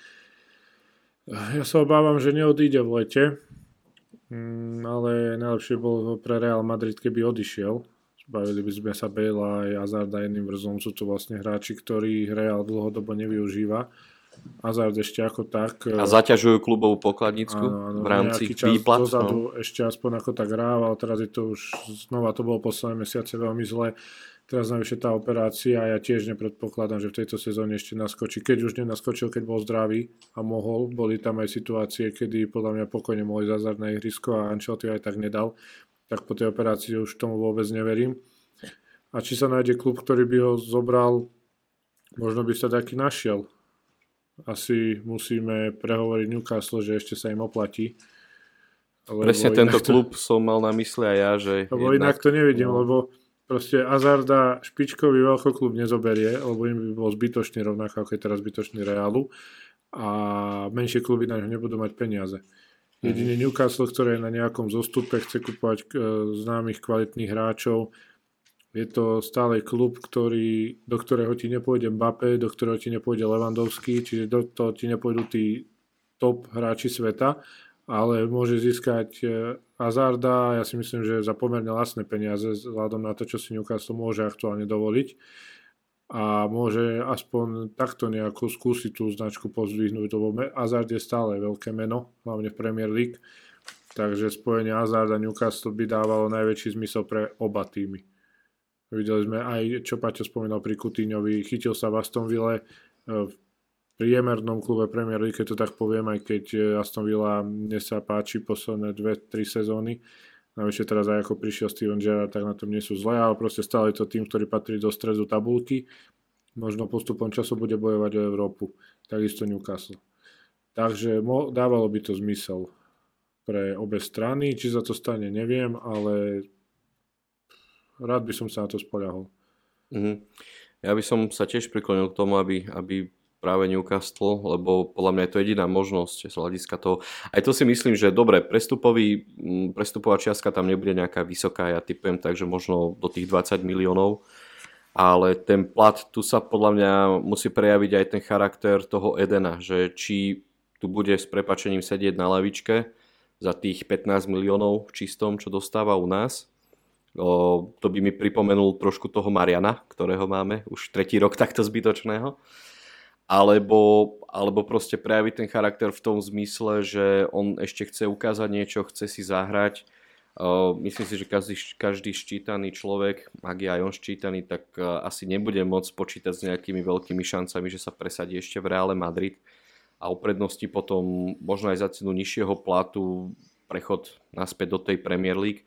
Ja sa obávam, že neodíde v lete, mm, ale najlepšie bolo pre Real Madrid, keby odišiel. Zbavili by sme sa Bale a Hazarda jedným vrzom. Sú to vlastne hráči, ktorí Real dlhodobo nevyužíva. Hazard ešte ako tak. A zaťažujú klubovú pokladničku áno, áno, v rámci výplat. Dozadu no. ešte aspoň ako tak hrával, teraz je to už znova, to bolo posledné mesiace veľmi zle. Teraz navyše tá operácia a ja tiež nepredpokladám, že v tejto sezóne ešte naskočí. Keď už nenaskočil, keď bol zdravý a mohol, boli tam aj situácie, kedy podľa mňa pokojne mohli zazať na ihrisko a Ancelotti aj tak nedal. Tak po tej operácii už tomu vôbec neverím. A či sa nájde klub, ktorý by ho zobral, možno by sa taký našiel asi musíme prehovoriť Newcastle, že ešte sa im oplatí. Lebo Presne tento to, klub som mal na mysli aj ja, že... Lebo jednak, inak to nevidím, no. lebo proste Azarda špičkový klub nezoberie, lebo im by bol zbytočný rovnako, ako je teraz zbytočný Realu a menšie kluby na ňo nebudú mať peniaze. Jedine mhm. Newcastle, ktoré je na nejakom zostupe, chce kupovať e, známych kvalitných hráčov, je to stále klub, ktorý, do ktorého ti nepôjde Mbappé, do ktorého ti nepôjde Lewandowski, čiže do toho ti nepôjdu tí top hráči sveta, ale môže získať e, Hazarda, ja si myslím, že za pomerne lacné peniaze, vzhľadom na to, čo si Newcastle môže aktuálne dovoliť a môže aspoň takto nejako skúsiť tú značku pozdvihnúť, lebo Hazard je stále veľké meno, hlavne v Premier League, takže spojenie Hazard a Newcastle by dávalo najväčší zmysel pre oba týmy. Videli sme aj, čo Paťo spomínal pri Kutíňovi, chytil sa v Aston Ville v priemernom klube Premier League, keď to tak poviem, aj keď e, Aston Villa mne páči posledné 2-3 sezóny. Navyše teraz aj ako prišiel Steven Gerrard, tak na tom nie sú zlé, ale proste stále to tým, ktorý patrí do stredu tabulky. Možno postupom času bude bojovať o Európu. Takisto Newcastle. Takže dávalo by to zmysel pre obe strany. Či sa to stane, neviem, ale rád by som sa na to spoľahol. Mm-hmm. Ja by som sa tiež priklonil k tomu, aby, aby práve Newcastle, lebo podľa mňa je to jediná možnosť z hľadiska toho. Aj to si myslím, že dobre, prestupový, prestupová čiastka tam nebude nejaká vysoká, ja typujem, takže možno do tých 20 miliónov, ale ten plat, tu sa podľa mňa musí prejaviť aj ten charakter toho Edena, že či tu bude s prepačením sedieť na lavičke za tých 15 miliónov čistom, čo dostáva u nás. O, to by mi pripomenul trošku toho Mariana, ktorého máme už tretí rok takto zbytočného alebo, alebo proste prejaviť ten charakter v tom zmysle, že on ešte chce ukázať niečo, chce si zahrať. Myslím si, že každý, každý ščítaný človek, ak je aj on ščítaný, tak asi nebude môcť počítať s nejakými veľkými šancami, že sa presadí ešte v Reále Madrid a uprednosti potom možno aj za cenu nižšieho platu prechod naspäť do tej Premier League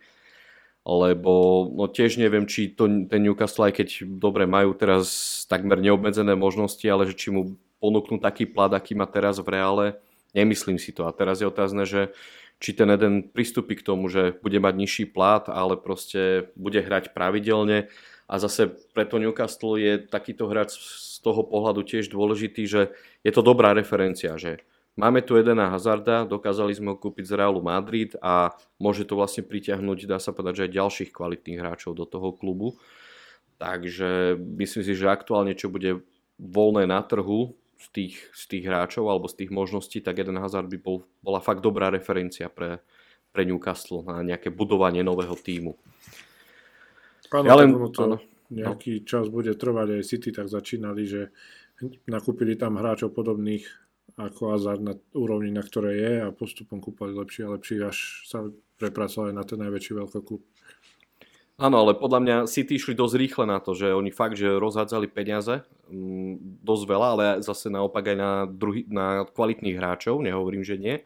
lebo no tiež neviem, či to, ten Newcastle, aj keď dobre majú teraz takmer neobmedzené možnosti, ale že či mu ponúknú taký plat, aký má teraz v reále, nemyslím si to. A teraz je otázne, že či ten jeden pristúpi k tomu, že bude mať nižší plat, ale proste bude hrať pravidelne. A zase preto Newcastle je takýto hráč z toho pohľadu tiež dôležitý, že je to dobrá referencia, že Máme tu Edena Hazarda, dokázali sme ho kúpiť z Realu Madrid a môže to vlastne pritiahnuť, dá sa povedať, že aj ďalších kvalitných hráčov do toho klubu. Takže myslím si, že aktuálne čo bude voľné na trhu z tých, z tých hráčov alebo z tých možností, tak Eden Hazard by bol, bola fakt dobrá referencia pre, pre Newcastle na nejaké budovanie nového týmu. Áno, ja len, to áno, nejaký no. čas bude trvať aj City, tak začínali, že nakúpili tam hráčov podobných ako Hazard na úrovni, na ktorej je a postupom kúpali lepší a lepší, až sa prepracovali na ten najväčší veľkokúp. Áno, ale podľa mňa City išli dosť rýchle na to, že oni fakt, že rozhádzali peniaze, mm, dosť veľa, ale zase naopak aj na, druhý, na kvalitných hráčov, nehovorím, že nie.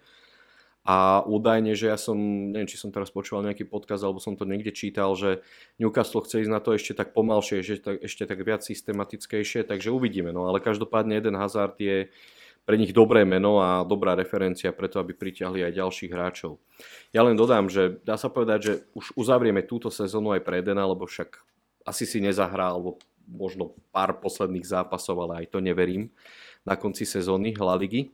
A údajne, že ja som, neviem, či som teraz počúval nejaký podkaz, alebo som to niekde čítal, že Newcastle chce ísť na to ešte tak pomalšie, že ešte tak viac systematickejšie, takže uvidíme. No ale každopádne jeden Hazard je, pre nich dobré meno a dobrá referencia preto, aby pritiahli aj ďalších hráčov. Ja len dodám, že dá sa povedať, že už uzavrieme túto sezónu aj pre Edena, lebo však asi si nezahrá, alebo možno pár posledných zápasov, ale aj to neverím, na konci sezóny La Ligy.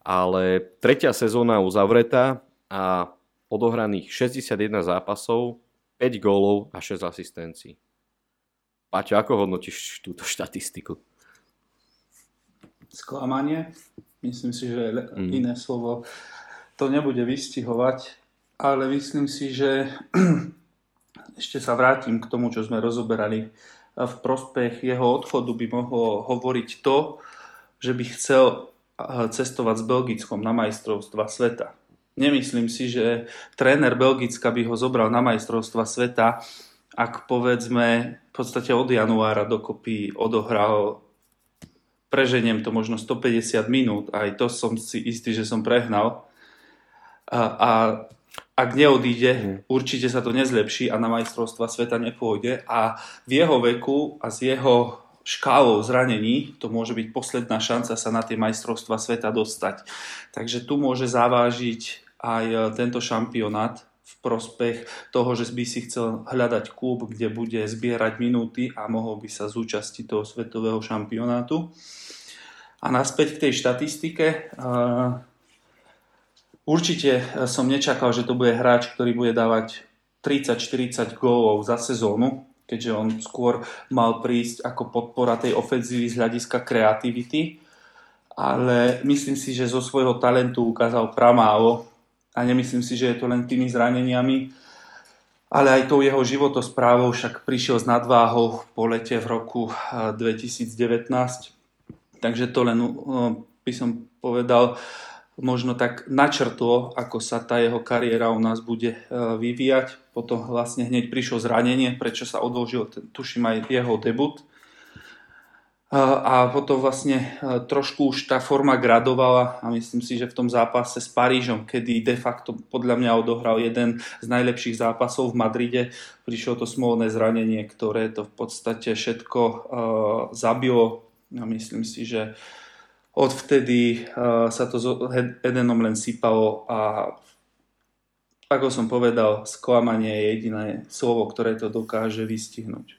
Ale tretia sezóna uzavretá a odohraných 61 zápasov, 5 gólov a 6 asistencií. Paťo, ako hodnotíš túto štatistiku? Sklamanie. Myslím si, že mm. iné slovo to nebude vystihovať, ale myslím si, že <clears throat> ešte sa vrátim k tomu, čo sme rozoberali. V prospech jeho odchodu by mohlo hovoriť to, že by chcel cestovať s Belgickom na majstrovstva sveta. Nemyslím si, že tréner Belgicka by ho zobral na majstrovstva sveta, ak povedzme v podstate od januára dokopy odohral preženiem to možno 150 minút, aj to som si istý, že som prehnal. A, a ak neodíde, mm. určite sa to nezlepší a na majstrovstva sveta nepôjde. A v jeho veku a s jeho škálou zranení to môže byť posledná šanca sa na tie majstrovstva sveta dostať. Takže tu môže zavážiť aj e, tento šampionát v prospech toho, že by si chcel hľadať klub, kde bude zbierať minúty a mohol by sa zúčastiť toho svetového šampionátu. A naspäť k tej štatistike. Určite som nečakal, že to bude hráč, ktorý bude dávať 30-40 gólov za sezónu, keďže on skôr mal prísť ako podpora tej ofenzívy z hľadiska kreativity. Ale myslím si, že zo svojho talentu ukázal pramálo a nemyslím si, že je to len tými zraneniami, ale aj tou jeho životosprávou však prišiel s nadváhou po lete v roku 2019 Takže to len by som povedal, možno tak načrtlo, ako sa tá jeho kariéra u nás bude e, vyvíjať. Potom vlastne hneď prišlo zranenie, prečo sa odložil, tuším aj jeho debut. A potom vlastne e, trošku už tá forma gradovala a myslím si, že v tom zápase s Parížom, kedy de facto podľa mňa odohral jeden z najlepších zápasov v Madride, prišlo to smolné zranenie, ktoré to v podstate všetko zabilo a myslím si, že odvtedy uh, sa to s Edenom len sypalo a ako som povedal, sklamanie je jediné slovo, ktoré to dokáže vystihnúť.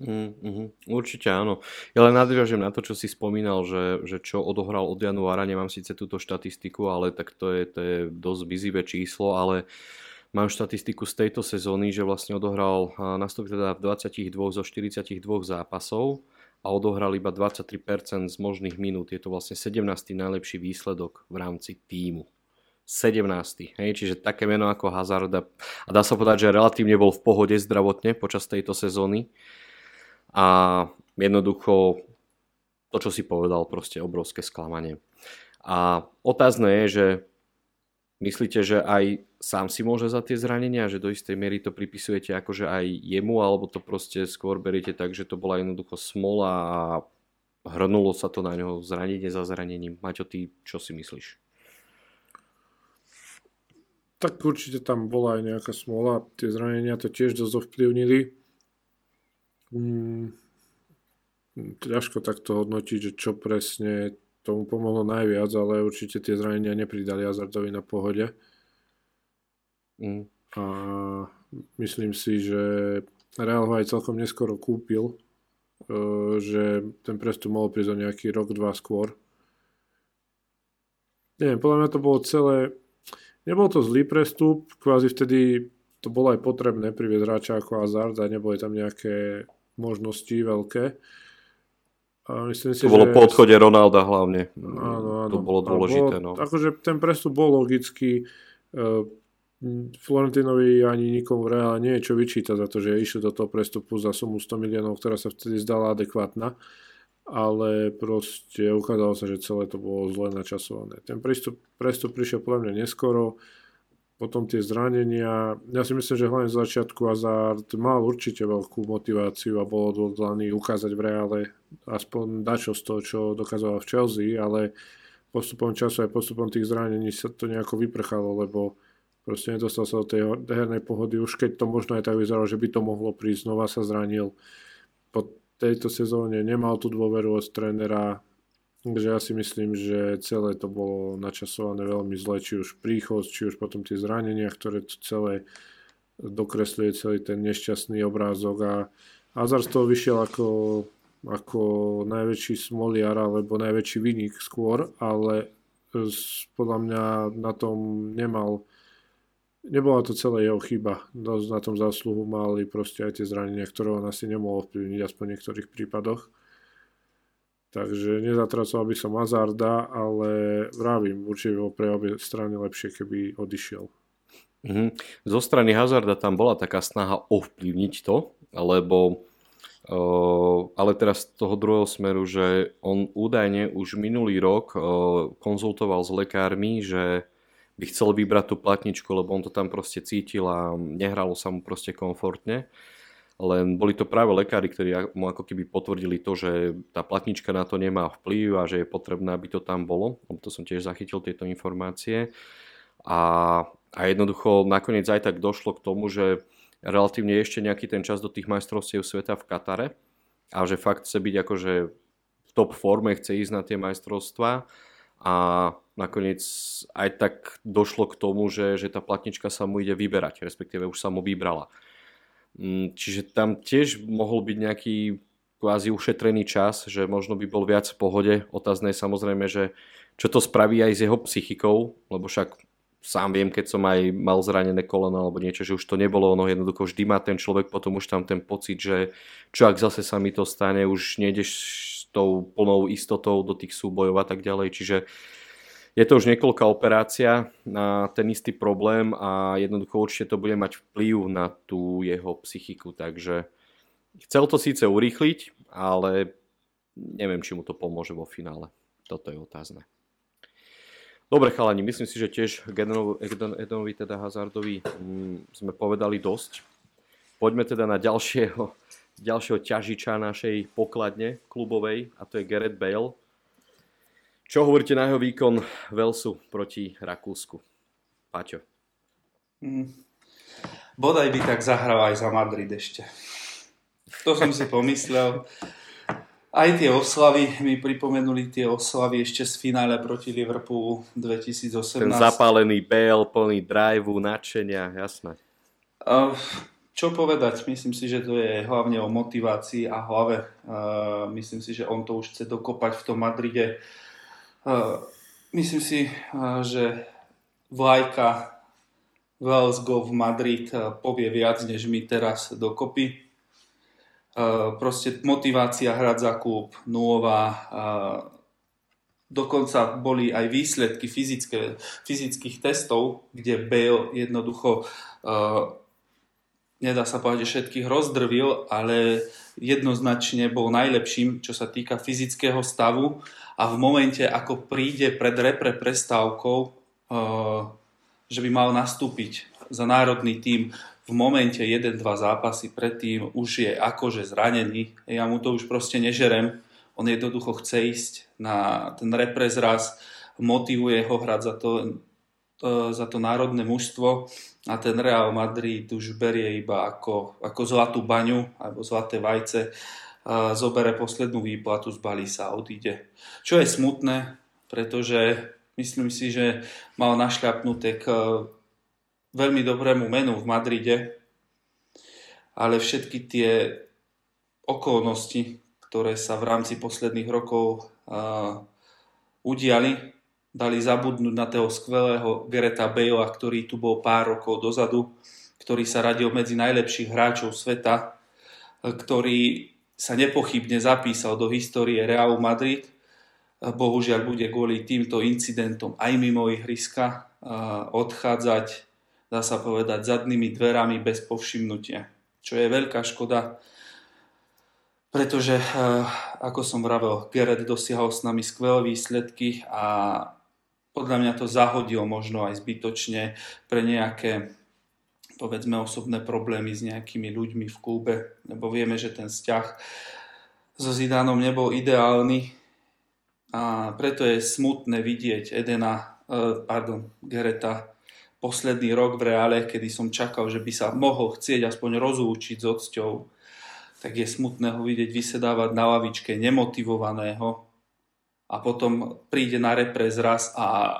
Mm, mm, určite áno. Ja len nadviažem na to, čo si spomínal, že, že čo odohral od januára, nemám síce túto štatistiku, ale tak to je, to je dosť bizivé číslo, ale mám štatistiku z tejto sezóny, že vlastne odohral nastupy teda v 22 zo 42 zápasov a odohral iba 23% z možných minút. Je to vlastne 17. najlepší výsledok v rámci týmu. 17. Hej, čiže také meno ako Hazard a dá sa povedať, že relatívne bol v pohode zdravotne počas tejto sezóny a jednoducho to, čo si povedal, proste obrovské sklamanie. A otázne je, že myslíte, že aj sám si môže za tie zranenia, že do istej miery to pripisujete akože aj jemu, alebo to proste skôr beriete tak, že to bola jednoducho smola a hrnulo sa to na ňo zranenie za zranením. Maťo, ty čo si myslíš? Tak určite tam bola aj nejaká smola. Tie zranenia to tiež dosť ovplyvnili. Mm, ťažko takto hodnotiť, že čo presne tomu pomohlo najviac, ale určite tie zranenia nepridali Hazardovi na pohode. Mm. A myslím si, že Real ho aj celkom neskoro kúpil, e, že ten prestup mohol prísť o nejaký rok, dva skôr. Neviem, podľa mňa to bolo celé... Nebol to zlý prestup, kvázi vtedy to bolo aj potrebné priviesť hráča ako Hazard a neboli tam nejaké možnosti veľké. A myslím si, to bolo že... po odchode Ronalda hlavne. Áno, áno. To bolo dôležité. Bolo, no. Akože ten prestup bol logický. Uh, Florentinovi ani nikomu reálne nie je čo vyčítať za to, že išiel do toho prestupu za sumu 100 miliónov, ktorá sa vtedy zdala adekvátna, ale proste ukázalo sa, že celé to bolo zle načasované. Ten prestup, prestup prišiel podľa mňa neskoro, potom tie zranenia. Ja si myslím, že hlavne z začiatku Hazard mal určite veľkú motiváciu a bol odhodlaný ukázať v reále aspoň dačo z toho, čo dokazoval v Chelsea, ale postupom času aj postupom tých zranení sa to nejako vyprchalo, lebo proste nedostal sa do tej hernej pohody, už keď to možno aj tak vyzeralo, že by to mohlo prísť, znova sa zranil. Po tejto sezóne nemal tú dôveru od trénera, Takže ja si myslím, že celé to bolo načasované veľmi zle, či už príchod, či už potom tie zranenia, ktoré to celé dokresluje celý ten nešťastný obrázok a Hazard z toho vyšiel ako, ako najväčší smoliar alebo najväčší vynik skôr, ale podľa mňa na tom nemal nebola to celé jeho chyba. Na tom zásluhu mali proste aj tie zranenia, ktoré on asi nemohol vplyvniť, aspoň v niektorých prípadoch. Takže nezatracoval by som Hazarda, ale vravím, určite bolo pre obe strany lepšie, keby odišiel. Mm-hmm. Zo strany Hazarda tam bola taká snaha ovplyvniť to, lebo uh, ale teraz z toho druhého smeru, že on údajne už minulý rok uh, konzultoval s lekármi, že by chcel vybrať tú platničku, lebo on to tam proste cítil a nehralo sa mu proste komfortne len boli to práve lekári, ktorí mu ako keby potvrdili to, že tá platnička na to nemá vplyv a že je potrebné, aby to tam bolo. To som tiež zachytil tieto informácie. A, a jednoducho nakoniec aj tak došlo k tomu, že relatívne ešte nejaký ten čas do tých majstrovstiev sveta v Katare a že fakt chce byť akože v top forme, chce ísť na tie majstrovstvá a nakoniec aj tak došlo k tomu, že, že tá platnička sa mu ide vyberať, respektíve už sa mu vybrala. Mm, čiže tam tiež mohol byť nejaký kvázi ušetrený čas, že možno by bol viac v pohode. Otázne je samozrejme, že čo to spraví aj s jeho psychikou, lebo však sám viem, keď som aj mal zranené koleno alebo niečo, že už to nebolo ono, jednoducho vždy má ten človek potom už tam ten pocit, že čo ak zase sa mi to stane, už nejdeš s tou plnou istotou do tých súbojov a tak ďalej, čiže je to už niekoľká operácia na ten istý problém a jednoducho určite to bude mať vplyv na tú jeho psychiku, takže chcel to síce urýchliť, ale neviem, či mu to pomôže vo finále. Toto je otázne. Dobre chalani, myslím si, že tiež Edenovi, teda Hazardovi, mm, sme povedali dosť. Poďme teda na ďalšieho, ďalšieho ťažiča našej pokladne klubovej a to je Gareth Bale. Čo hovoríte na jeho výkon Velsu proti Rakúsku? Paťo. Mm. Bodaj by tak zahral aj za Madrid ešte. To som si pomyslel. Aj tie oslavy mi pripomenuli tie oslavy ešte z finále proti Liverpoolu 2018. Ten zapálený BL plný driveu, nadšenia, jasné. Uh, čo povedať? Myslím si, že to je hlavne o motivácii a hlave. Uh, myslím si, že on to už chce dokopať v tom Madride. Uh, myslím si, uh, že vlajka Wells Go v Madrid povie viac, než my teraz dokopy proste motivácia hrať za klub nulová. Dokonca boli aj výsledky fyzické, fyzických testov, kde Bale jednoducho nedá sa povedať, že všetkých rozdrvil, ale jednoznačne bol najlepším, čo sa týka fyzického stavu. A v momente, ako príde pred repre prestávkou, že by mal nastúpiť za národný tím v momente 1-2 zápasy predtým už je akože zranený, ja mu to už proste nežerem, on jednoducho chce ísť na ten reprez raz, motivuje ho hrať za to, za to národné mužstvo a ten Real Madrid už berie iba ako, ako zlatú baňu alebo zlaté vajce, zobere poslednú výplatu, zbalí sa a odíde. Čo je smutné, pretože myslím si, že mal našľapnuté k veľmi dobrému menu v Madride, ale všetky tie okolnosti, ktoré sa v rámci posledných rokov uh, udiali, dali zabudnúť na toho skvelého Gereta Bale'a, ktorý tu bol pár rokov dozadu, ktorý sa radil medzi najlepších hráčov sveta, ktorý sa nepochybne zapísal do histórie Realu Madrid. Bohužiaľ bude kvôli týmto incidentom aj mimo ihriska odchádzať dá sa povedať, zadnými dverami bez povšimnutia. Čo je veľká škoda, pretože, ako som vravel, Gerard dosiahol s nami skvelé výsledky a podľa mňa to zahodil možno aj zbytočne pre nejaké povedzme osobné problémy s nejakými ľuďmi v klube, lebo vieme, že ten vzťah so Zidanom nebol ideálny a preto je smutné vidieť Edena, eh, pardon, Gereta posledný rok v reále, kedy som čakal, že by sa mohol chcieť aspoň rozlúčiť s odsťou, tak je smutné ho vidieť vysedávať na lavičke nemotivovaného a potom príde na repres raz a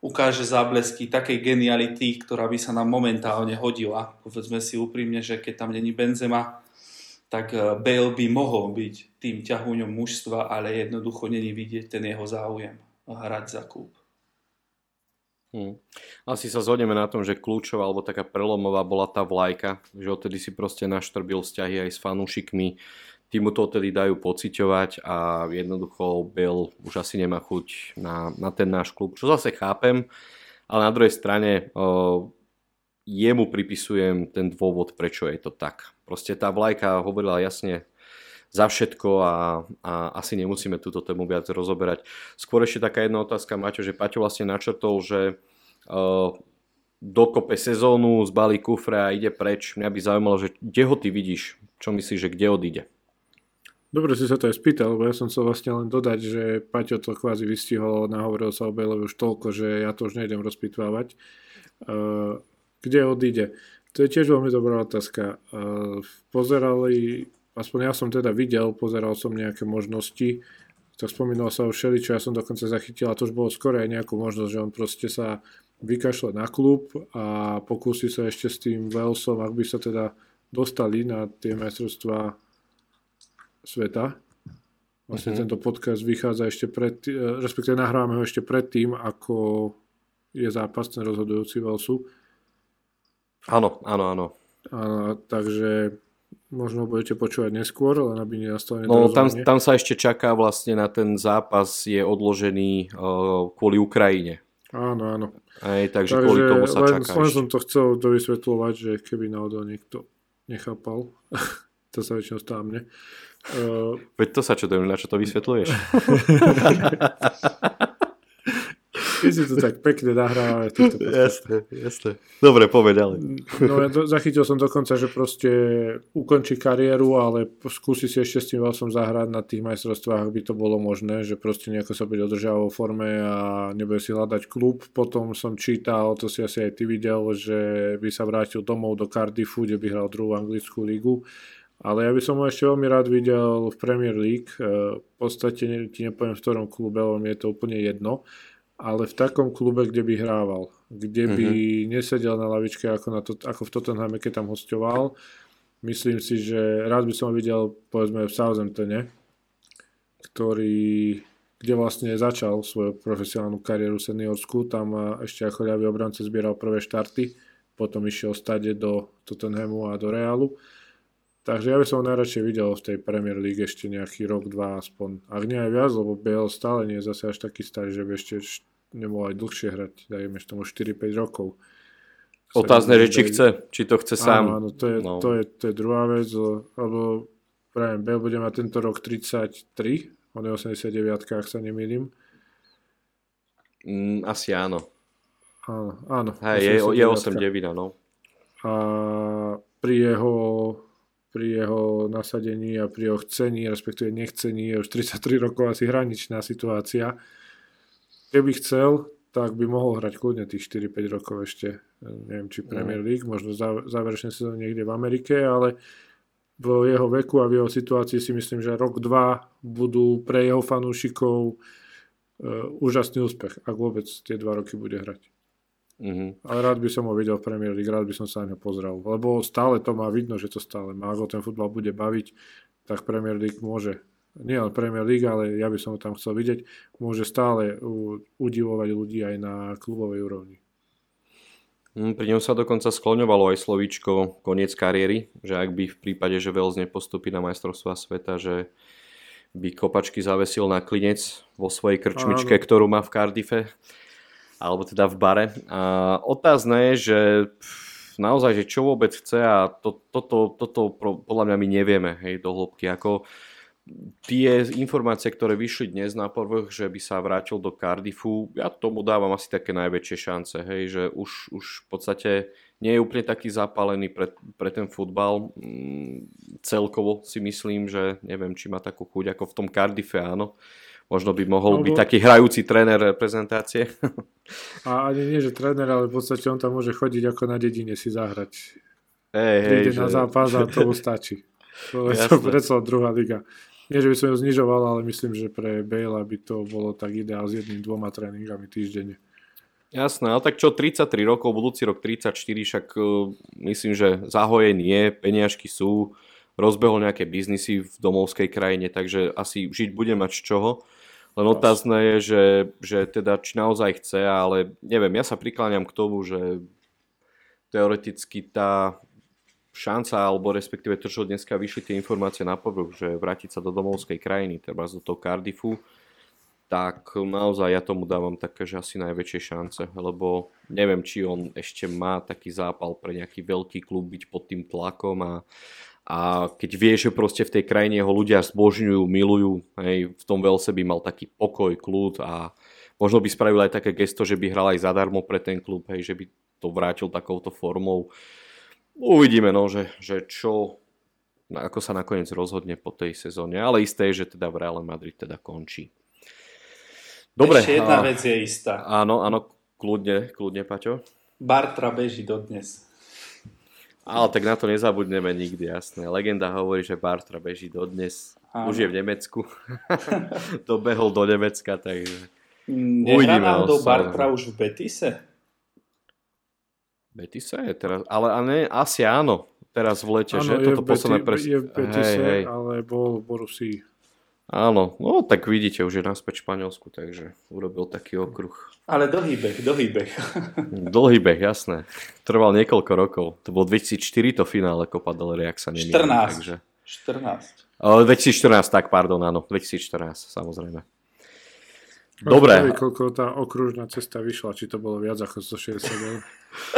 ukáže záblesky takej geniality, ktorá by sa nám momentálne hodila. Povedzme si úprimne, že keď tam není Benzema, tak eh, Bale by mohol byť tým ťahúňom mužstva, ale jednoducho není vidieť ten jeho záujem hrať za klub. Hmm. Asi sa zhodneme na tom, že kľúčová alebo taká prelomová bola tá vlajka, že odtedy si proste naštrbil vzťahy aj s fanúšikmi, tí to odtedy dajú pociťovať a jednoducho Bill už asi nemá chuť na, na ten náš klub, čo zase chápem, ale na druhej strane o, jemu pripisujem ten dôvod, prečo je to tak. Proste tá vlajka hovorila jasne za všetko a, a asi nemusíme túto tému viac rozoberať. Skôr ešte taká jedna otázka, Maťo, že Paťo vlastne načrtol, že uh, dokope sezónu, zbalí kufre a ide preč. Mňa by zaujímalo, že kde ho ty vidíš? Čo myslíš, že kde odíde? Dobre si sa to aj spýtal, lebo ja som sa vlastne len dodať, že Paťo to kvázi vystihol, nahovoril sa o Bailovi už toľko, že ja to už nejdem rozpitvávať. Uh, kde odíde? To je tiež veľmi dobrá otázka. Uh, pozerali aspoň ja som teda videl, pozeral som nejaké možnosti, tak spomínal sa o všeli, čo ja som dokonca zachytil a to už bolo skoro aj nejakú možnosť, že on proste sa vykašle na klub a pokúsi sa ešte s tým Walesom, ak by sa teda dostali na tie majstrovstvá sveta. Vlastne uh-huh. tento podcast vychádza ešte pred, respektíve nahrávame ho ešte predtým, ako je zápas ten rozhodujúci Walesu. Áno, áno, áno. A, takže možno budete počúvať neskôr, len aby nenastalo No tam, tam sa ešte čaká vlastne na ten zápas, je odložený uh, kvôli Ukrajine. Áno, áno. Aj, takže, takže kvôli tomu sa len, čaká len som to chcel dovysvetľovať, že keby náhodou niekto nechápal, <laughs> to sa väčšinou stáva mne. Uh, Veď to sa čo, na čo to vysvetľuješ? <laughs> My si to tak pekne nahrávame. jasné, jasné. Dobre, povedz ďalej. No ja do, zachytil som dokonca, že proste ukončí kariéru, ale skúsi si ešte s tým som zahrať na tých majstrovstvách, ak by to bolo možné, že proste nejako sa bude održávať vo forme a nebude si hľadať klub. Potom som čítal, to si asi aj ty videl, že by sa vrátil domov do Cardiffu, kde by hral druhú anglickú ligu Ale ja by som ho ešte veľmi rád videl v Premier League. E, v podstate ti nepoviem v ktorom klube, lebo mi je to úplne jedno. Ale v takom klube, kde by hrával. Kde by mm-hmm. nesedel na lavičke ako, na to, ako v Tottenhame, keď tam hostoval. Myslím si, že rád by som ho videl povedzme v Southamptone, ktorý, kde vlastne začal svoju profesionálnu kariéru seniorskú. Tam ešte ako ľavý obrance zbieral prvé štarty. Potom išiel stade do Tottenhamu a do Realu Takže ja by som ho najradšej videl v tej Premier League ešte nejaký rok, dva aspoň. Ak nie aj viac, lebo BL stále nie je zase až taký starý, že by ešte nemohol aj dlhšie hrať, dajme tomu 4-5 rokov. Otázne, že či chce, či to chce sám. Áno, áno to, je, no. to, je, to je druhá vec, lebo prajem, Bale bude mať tento rok 33, on je 89, ak sa nemýlim. Mm, asi áno. Áno, áno. Hej, je, je 8-9, no. A pri jeho pri jeho nasadení a pri jeho chcení, respektíve nechcení, je už 33 rokov asi hraničná situácia. Keby chcel, tak by mohol hrať kľudne tých 4-5 rokov ešte, neviem, či Premier League, možno záverečne sezóny niekde v Amerike, ale v jeho veku a v jeho situácii si myslím, že rok, dva budú pre jeho fanúšikov uh, úžasný úspech, ak vôbec tie dva roky bude hrať. Mm-hmm. Ale rád by som ho videl v Premier League, rád by som sa na ňo pozrel, lebo stále to má vidno, že to stále má. Ako ten futbal bude baviť, tak Premier League môže, nie len Premier League, ale ja by som ho tam chcel vidieť, môže stále udivovať ľudí aj na klubovej úrovni. Mm, pri ňom sa dokonca skloňovalo aj slovíčko koniec kariéry, že ak by v prípade, že Wales nepostupí na majstrovstvá sveta, že by kopačky zavesil na klinec vo svojej krčmičke, Áno. ktorú má v Cardiffe alebo teda v bare. A otázne je, že naozaj, že čo vôbec chce a to, toto, toto podľa mňa my nevieme hej, do hĺbky. Ako tie informácie, ktoré vyšli dnes na povrch, že by sa vrátil do Cardiffu, ja tomu dávam asi také najväčšie šance, hej, že už, už v podstate nie je úplne taký zapálený pre, pre ten futbal. Mm, celkovo si myslím, že neviem, či má takú chuť ako v tom Cardiffe, áno Možno by mohol Alebo... byť taký hrajúci tréner reprezentácie. <laughs> A ani nie, že tréner, ale v podstate on tam môže chodiť ako na dedine si zahrať. Hej, hej, že... na zápas a to stačí. <laughs> To je to predsa druhá liga. Nie, že by som ju znižoval, ale myslím, že pre Bale by to bolo tak ideál s jedným, dvoma tréningami týždenne. Jasné, ale tak čo, 33 rokov, budúci rok 34, však uh, myslím, že zahojen je, peniažky sú, rozbehol nejaké biznisy v domovskej krajine, takže asi žiť bude mať z čoho. Len otázne je, že, že teda či naozaj chce, ale neviem, ja sa prikláňam k tomu, že teoreticky tá šanca, alebo respektíve to, čo dneska vyšli tie informácie na povrch, že vrátiť sa do domovskej krajiny, treba do toho Cardiffu, tak naozaj ja tomu dávam také, že asi najväčšie šance, lebo neviem, či on ešte má taký zápal pre nejaký veľký klub byť pod tým tlakom a a keď vie, že proste v tej krajine ho ľudia zbožňujú, milujú, hej, v tom veľce by mal taký pokoj, kľud a možno by spravil aj také gesto, že by hral aj zadarmo pre ten klub, hej, že by to vrátil takouto formou. Uvidíme, no, že, že čo, ako sa nakoniec rozhodne po tej sezóne, ale isté je, že teda v Real Madrid teda končí. Dobre. Ešte jedna a, vec je istá. Áno, áno, kľudne, kľudne, Paťo. Bartra beží dodnes. Ale tak na to nezabudneme nikdy, jasné. Legenda hovorí, že Bartra beží dodnes. Áno. Už je v Nemecku. <laughs> Dobehol do Nemecka, takže... Nehrá náhodou Bartra už v Betise? Betise je teraz, ale, ale ne, asi áno. Teraz v lete, áno, že? Toto posledné pres... je v Betise, hej, hej. ale bol v Borussii. Áno, no tak vidíte, už je naspäť v Španielsku, takže urobil taký okruh. Ale dlhý beh, dlhý beh. <laughs> dlhý beh, jasné. Trval niekoľko rokov. To bol 2004 to finále Copa del Rey, ak sa nemýlim. 14. Takže... 14. O, 2014, tak pardon, áno, 2014, samozrejme. Dobre. Neviem, koľko tá okružná cesta vyšla, či to bolo viac ako 160 eur.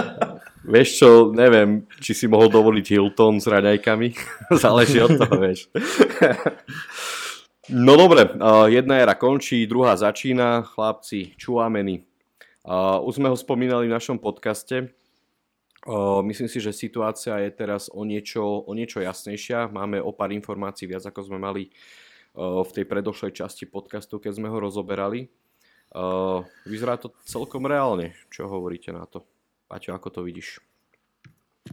<laughs> vieš čo, neviem, či si mohol dovoliť Hilton s raňajkami. <laughs> Záleží od toho, vieš. No dobre, jedna era končí, druhá začína. Chlapci, čuámeni. Už sme ho spomínali v našom podcaste. Myslím si, že situácia je teraz o niečo, o niečo jasnejšia. Máme o pár informácií viac, ako sme mali v tej predošlej časti podcastu, keď sme ho rozoberali. Vyzerá to celkom reálne. Čo hovoríte na to? Paťo, ako to vidíš?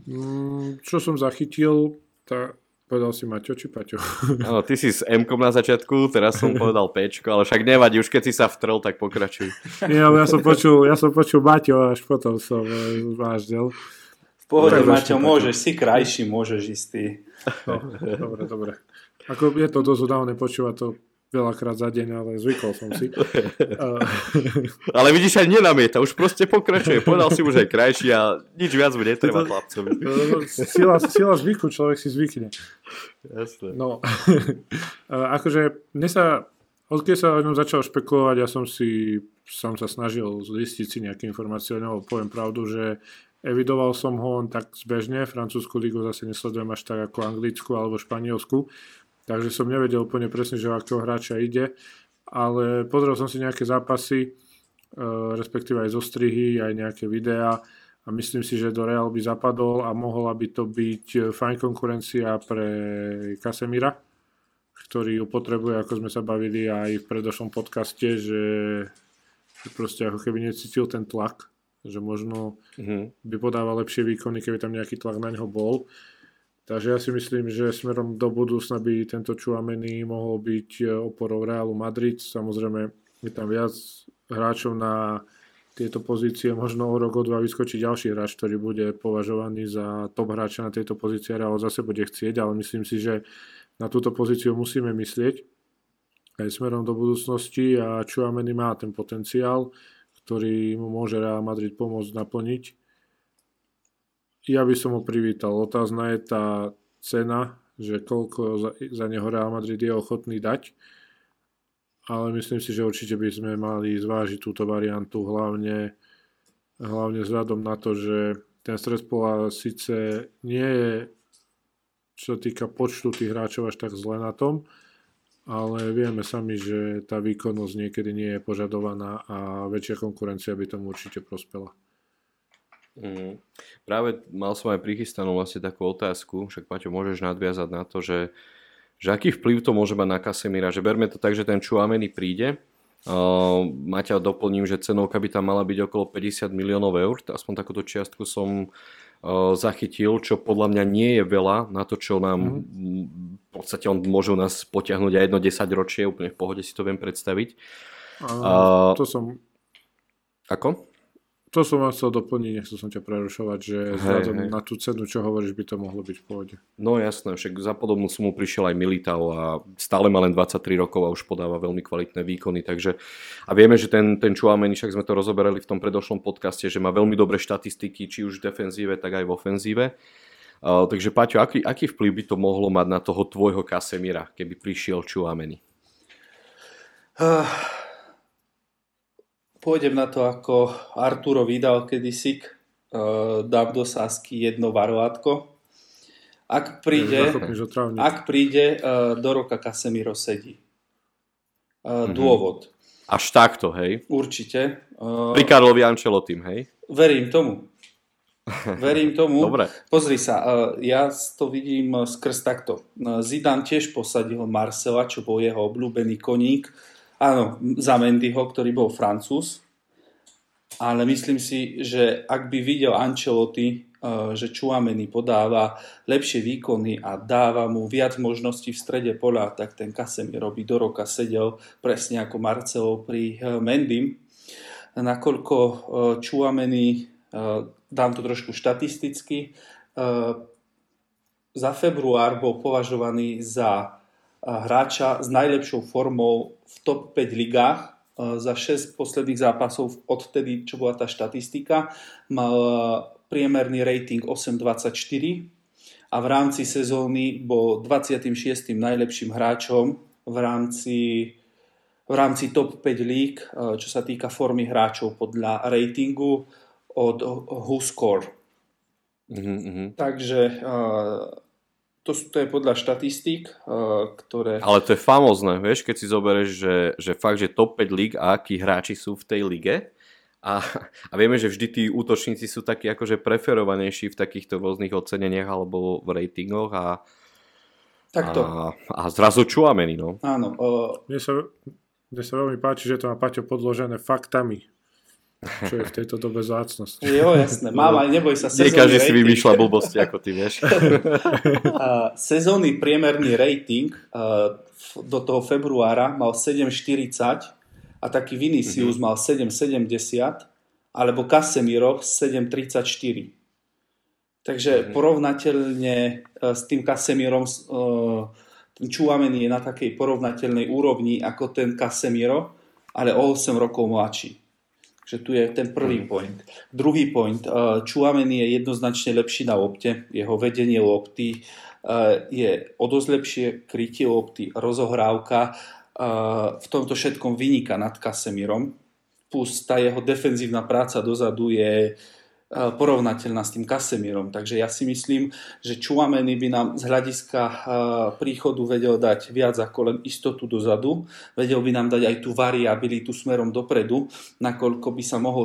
Mm, čo som zachytil, tá, Povedal si Maťo či Paťo? <laughs> Áno, ty si s m na začiatku, teraz som <laughs> povedal Pčko, ale však nevadí, už keď si sa vtrel, tak pokračuj. <laughs> Nie, ale ja som počul, ja som počul Maťo, až potom som e, zváždel. V pohode, Maťo, môžeš, si krajší, môžeš istý. No, dobre, dobre. Ako je to dosť udávne počúvať to veľakrát za deň, ale zvykol som si. <laughs> ale vidíš, aj nenamieta, už proste pokračuje. Povedal si už aj krajší a nič viac mu netreba chlapcovi. <laughs> Sila, sila zvyku, človek si zvykne. Jasne. No, <laughs> akože mne sa, odkedy sa o ňom začal špekulovať, ja som si som sa snažil zistiť si nejaké informácie o ňom, poviem pravdu, že evidoval som ho on tak zbežne, francúzsku ligu zase nesledujem až tak ako anglickú alebo španielsku, takže som nevedel úplne presne, že o akého hráča ide, ale pozrel som si nejaké zápasy, e, respektíve aj zostrihy, aj nejaké videá a myslím si, že do Real by zapadol a mohla by to byť fajn konkurencia pre Casemira, ktorý ju potrebuje, ako sme sa bavili aj v predošlom podcaste, že proste ako keby necítil ten tlak, že možno mm-hmm. by podával lepšie výkony, keby tam nejaký tlak na ňo bol. Takže ja si myslím, že smerom do budúcna by tento Čuamení mohol byť e, oporou Realu Madrid. Samozrejme, je tam viac hráčov na tieto pozície. Možno o rok, o dva vyskočí ďalší hráč, ktorý bude považovaný za top hráča na tejto pozícii. Real zase bude chcieť, ale myslím si, že na túto pozíciu musíme myslieť aj smerom do budúcnosti a Čuamení má ten potenciál, ktorý mu môže Real Madrid pomôcť naplniť ja by som ho privítal. Otázna je tá cena, že koľko za, za neho Real Madrid je ochotný dať. Ale myslím si, že určite by sme mali zvážiť túto variantu, hlavne, hlavne vzhľadom na to, že ten stres pola síce nie je, čo sa týka počtu tých hráčov až tak zle na tom, ale vieme sami, že tá výkonnosť niekedy nie je požadovaná a väčšia konkurencia by tomu určite prospela. Mm. Práve mal som aj prichystanú vlastne takú otázku, však Paťo, môžeš nadviazať na to, že, že aký vplyv to môže mať na Kasemira, že berme to tak, že ten Čuameni príde, uh, Maťa doplním, že cenovka by tam mala byť okolo 50 miliónov eur, aspoň takúto čiastku som uh, zachytil, čo podľa mňa nie je veľa na to, čo nám mm. v podstate on môže nás potiahnuť aj jedno 10 ročie, úplne v pohode si to viem predstaviť. Uh, to som... Ako? To som vám chcel doplniť, nechcel som ťa prerušovať, že vzhľadom hej. na tú cenu, čo hovoríš, by to mohlo byť v pohode. No jasné, však za podobnú sumu prišiel aj Militao a stále má len 23 rokov a už podáva veľmi kvalitné výkony, takže a vieme, že ten, ten Chouameni, však sme to rozoberali v tom predošlom podcaste, že má veľmi dobré štatistiky, či už v defenzíve, tak aj v ofenzíve. Uh, takže Paťo, aký, aký vplyv by to mohlo mať na toho tvojho Kasemira, keby prišiel Chouameni? Uh, Pôjdem na to, ako Arturo vydal kedysi, uh, dám do sásky jedno varvátko. Ak príde, ak príde uh, do roka Casemiro sedí. Uh, mm-hmm. Dôvod. Až takto, hej? Určite. Uh, Pri Karlovi Ancelottim, hej? Verím tomu. <laughs> Verím tomu. Dobre. Pozri sa, uh, ja to vidím skrz takto. Zidane tiež posadil Marcela, čo bol jeho obľúbený koník Áno, za Mendyho, ktorý bol Francúz. Ale myslím si, že ak by videl Ancelotti, eh, že Čuameni podáva lepšie výkony a dáva mu viac možností v strede pola, tak ten Casemiro by do roka sedel presne ako Marcelo pri eh, Mendym. Nakoľko Čuameni, eh, dám to trošku štatisticky, za február bol považovaný za hráča s najlepšou formou v top 5 ligách za 6 posledných zápasov odtedy, čo bola tá štatistika. Mal priemerný rating 8.24 a v rámci sezóny bol 26. najlepším hráčom v rámci, v rámci top 5 líg, čo sa týka formy hráčov podľa ratingu od WhoScore. Mm-hmm. Takže to, to je podľa štatistík, uh, ktoré... Ale to je famózne, vieš, keď si zoberieš, že, že fakt, že top 5 líg a akí hráči sú v tej lige. A, a vieme, že vždy tí útočníci sú takí akože preferovanejší v takýchto rôznych oceneniach alebo v ratingoch a, Takto. a, a zrazu čuamení, no. Áno. Uh... Mne, sa, mne sa veľmi páči, že to má Paťo podložené faktami. Čo je v tejto dobe zácnosť. Jo, jasné, mám, ale neboj sa. Nie každý si vymýšľa blbosti, ako ty vieš. <laughs> sezónny priemerný rating do toho februára mal 7,40 a taký Vinicius mm-hmm. mal 7,70 alebo Casemiro 7,34. Takže mm-hmm. porovnateľne e, s tým Casemirom e, ten Čuameni je na takej porovnateľnej úrovni ako ten Casemiro, ale o 8 rokov mladší. Takže tu je ten prvý mm. point. Druhý point. Čuameni e, je jednoznačne lepší na lopte. Jeho vedenie lopty je o dosť lepšie krytie lopty, rozohrávka v tomto všetkom vyniká nad Kasemirom. Plus tá jeho defenzívna práca dozadu je porovnateľná s tým Kasemirom. Takže ja si myslím, že Čuameny by nám z hľadiska príchodu vedel dať viac ako len istotu dozadu. Vedel by nám dať aj tú variabilitu smerom dopredu, nakoľko by sa mohol,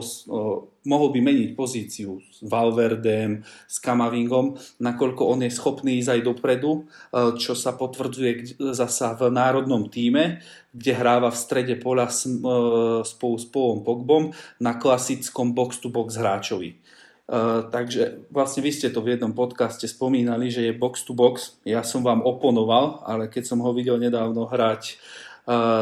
mohol by meniť pozíciu Valverdem, s Kamavingom, nakoľko on je schopný ísť aj dopredu, čo sa potvrdzuje zasa v národnom týme, kde hráva v strede pola spolu s Paulom Pogbom na klasickom box-to-box hráčovi. Uh, takže vlastne vy ste to v jednom podcaste spomínali, že je box to box. Ja som vám oponoval, ale keď som ho videl nedávno hrať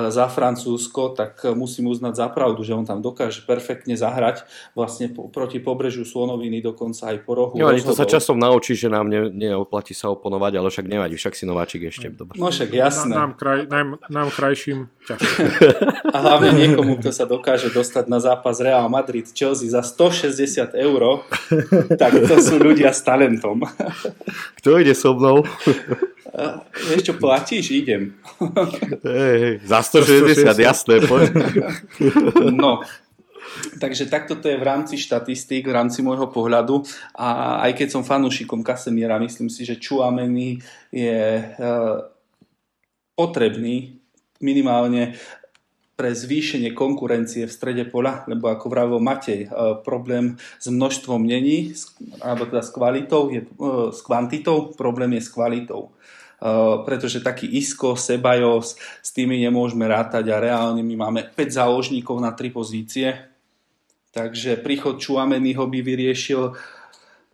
za Francúzsko, tak musím uznať za pravdu, že on tam dokáže perfektne zahrať vlastne proti pobrežu Slonoviny, dokonca aj po rohu. Jo, to sa časom naučí, že nám ne, neoplatí sa oponovať, ale však nevadí, však si nováčik ešte. Dobre. No však jasné. Nám, kraj, nám, nám krajším <laughs> A hlavne niekomu, kto sa dokáže dostať na zápas Real Madrid Chelsea za 160 eur, tak to sú ľudia s talentom. Kto ide so mnou? <laughs> Vieš čo, platíš? Idem. <laughs> Hej, hej, za 160, 160. jasné. Poď. <laughs> No, Takže takto to je v rámci štatistík, v rámci môjho pohľadu a aj keď som fanúšikom Kasemiera, myslím si, že Čuameni je uh, potrebný minimálne pre zvýšenie konkurencie v strede pola, lebo ako vravil Matej, uh, problém s množstvom není, alebo teda s kvalitou, je, s kvantitou, problém je s kvalitou. Eh, pretože taký Isko, Sebajos, s tými nemôžeme rátať a reálne my máme 5 záložníkov na 3 pozície. Takže príchod Čuameniho by vyriešil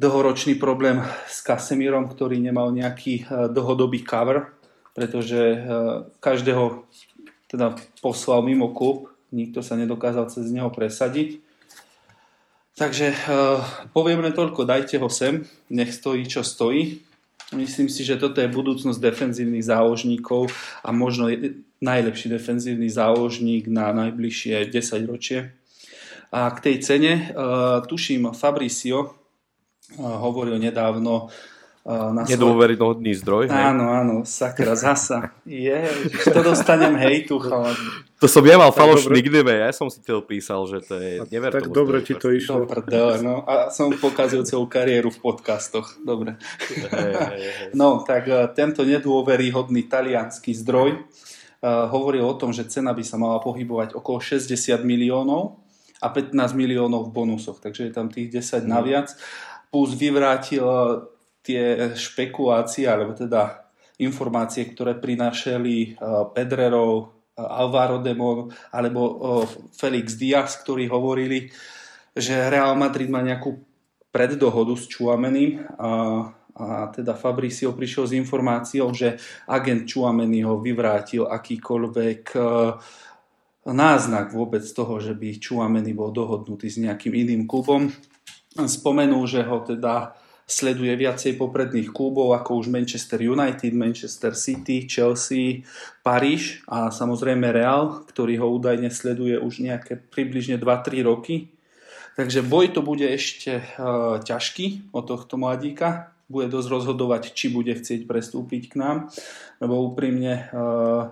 dlhoročný problém s Kasemirom, ktorý nemal nejaký eh, dlhodobý cover, pretože eh, každého teda poslal mimo klub, nikto sa nedokázal cez neho presadiť. Takže poviem len toľko, dajte ho sem, nech stojí čo stojí. Myslím si, že toto je budúcnosť defenzívnych záložníkov a možno najlepší defenzívny záložník na najbližšie 10 ročie. A k tej cene, uh, tuším, Fabricio uh, hovoril nedávno na Nedôveryhodný zdroj. Áno, áno, sakra, zasa. Je, to dostanem hejtu, chalani. To som ja mal falošný ja som si to písal, že to je never Tak dobre ti to išlo. Dobre, no. A som pokazil celú kariéru v podcastoch. Dobre. Hey, hey, hey. No, tak uh, tento nedôveryhodný talianský zdroj uh, hovoril o tom, že cena by sa mala pohybovať okolo 60 miliónov a 15 miliónov v bonusoch, takže je tam tých 10 mm. naviac. Plus vyvrátil uh, tie špekulácie, alebo teda informácie, ktoré prinášali uh, Pedrerov, Alvaro Demon alebo Felix Diaz, ktorí hovorili, že Real Madrid má nejakú preddohodu s Čuameným a, a teda Fabricio prišiel s informáciou, že agent Čuameny ho vyvrátil akýkoľvek náznak vôbec toho, že by Čuameny bol dohodnutý s nejakým iným klubom. Spomenul, že ho teda sleduje viacej popredných klubov ako už Manchester United, Manchester City, Chelsea, Paríž a samozrejme Real, ktorý ho údajne sleduje už nejaké približne 2-3 roky. Takže boj to bude ešte uh, ťažký od tohto mladíka. Bude dosť rozhodovať, či bude chcieť prestúpiť k nám, lebo úprimne uh,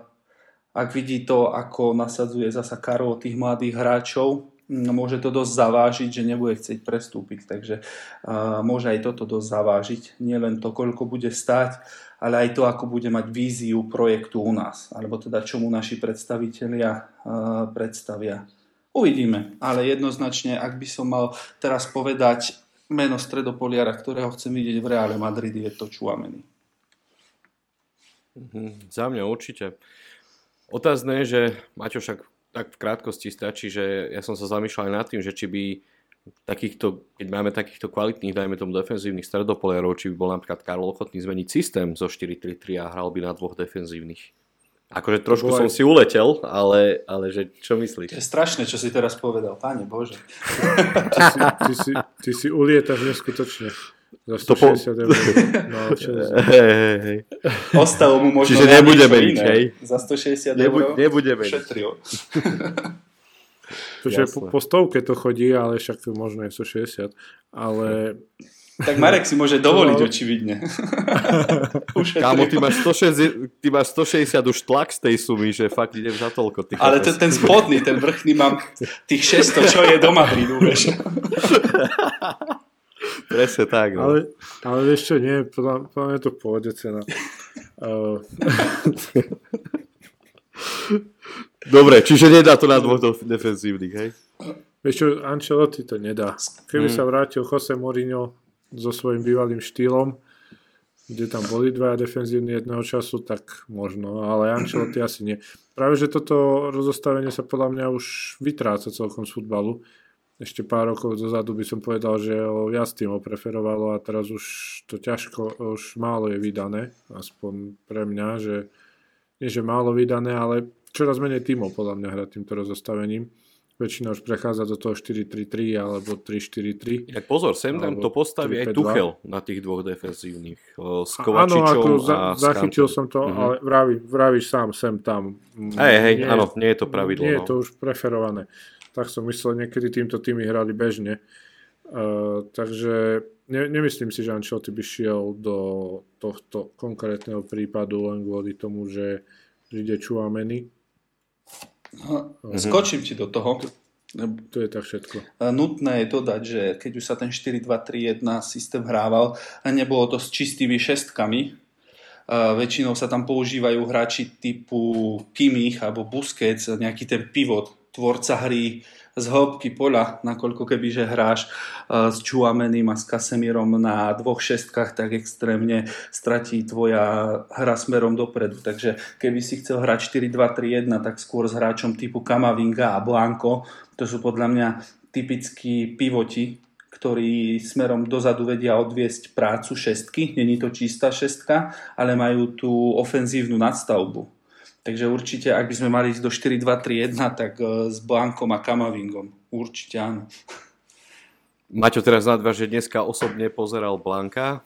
ak vidí to, ako nasadzuje zasa Karol tých mladých hráčov, môže to dosť zavážiť, že nebude chcieť prestúpiť. Takže uh, môže aj toto dosť zavážiť. Nie len to, koľko bude stať, ale aj to, ako bude mať víziu projektu u nás. Alebo teda, čo mu naši predstavitelia uh, predstavia. Uvidíme, ale jednoznačne, ak by som mal teraz povedať meno stredopoliara, ktorého chcem vidieť v Reále Madrid, je to Čuameni. Mm-hmm, za mňa určite. Otázne je, že Maťo však tak v krátkosti stačí, že ja som sa zamýšľal aj nad tým, že či by takýchto, keď máme takýchto kvalitných, dajme tomu defenzívnych stredopoliarov, či by bol napríklad Karol ochotný zmeniť systém zo 4-3-3 a hral by na dvoch defenzívnych. Akože trošku som si uletel, ale, ale že čo myslíš? To je strašné, čo si teraz povedal, páne Bože. ty, si, ty, si, ty si ulietaš neskutočne. Za 160 po... eur. <laughs> No, hej, hej, hej. Ostalo mu možno Čiže nebude meniť, hej? Za 160 Nebu, eur nebude meniť. šetril. Tože po, po stovke to chodí, ale však možno je 160. Ale <laughs> tak Marek si môže dovoliť no. očividne. <laughs> Kámo, ty máš, 160, ty máš 160 už tlak z tej sumy, že fakt idem za toľko. Ty Ale ten, ten spodný, ten vrchný mám tých 600, čo je do Madridu, vieš. Presne tak. No. Ale, ale vieš čo, nie, podľa, podľa mňa to v pohode cena. Uh... <laughs> Dobre, čiže nedá to na dvoch defenzívnych, hej? Vieš čo, Ancelotti to nedá. Keby hmm. sa vrátil Jose Mourinho so svojím bývalým štýlom, kde tam boli dvaja defenzívni jedného času, tak možno, ale Ancelotti asi nie. Práve, že toto rozostavenie sa podľa mňa už vytráca celkom z futbalu. Ešte pár rokov dozadu by som povedal, že ho viac týmov preferovalo a teraz už to ťažko, už málo je vydané, aspoň pre mňa, že nie že málo vydané, ale čoraz menej týmov podľa mňa hrať týmto rozostavením väčšina už prechádza do toho 4-3-3 alebo 3-4-3. Tak pozor, sem tam to postaví aj Tuchel na tých dvoch defenzívnych. S Kovačičom áno, a zachytil som to, mm-hmm. ale vraví, vravíš sám sem tam. Hej, hej, áno, nie je to pravidlo. Nie no. je to už preferované. Tak som myslel, niekedy týmto týmy hrali bežne. Uh, takže ne, nemyslím si, že Ancelotti by šiel do tohto konkrétneho prípadu len kvôli tomu, že ide Čuameny No, skočím ti do toho. To je tak všetko. Nutné je dodať, že keď už sa ten 4-2-3-1 systém hrával, nebolo to s čistými šestkami, väčšinou sa tam používajú hráči typu Kimmich alebo Busquets, nejaký ten pivot, tvorca hry, z hĺbky poľa, nakoľko keby že hráš uh, s Čuameným a s Kasemírom na dvoch šestkách, tak extrémne stratí tvoja hra smerom dopredu. Takže keby si chcel hrať 4-2-3-1, tak skôr s hráčom typu Kamavinga a Blanco, to sú podľa mňa typickí pivoti, ktorí smerom dozadu vedia odviesť prácu šestky. Není to čistá šestka, ale majú tú ofenzívnu nadstavbu. Takže určite, ak by sme mali ísť do 4-2-3-1, tak e, s Blankom a Kamavingom. Určite áno. <laughs> Maťo teraz nadva, že dneska osobne pozeral Blanka.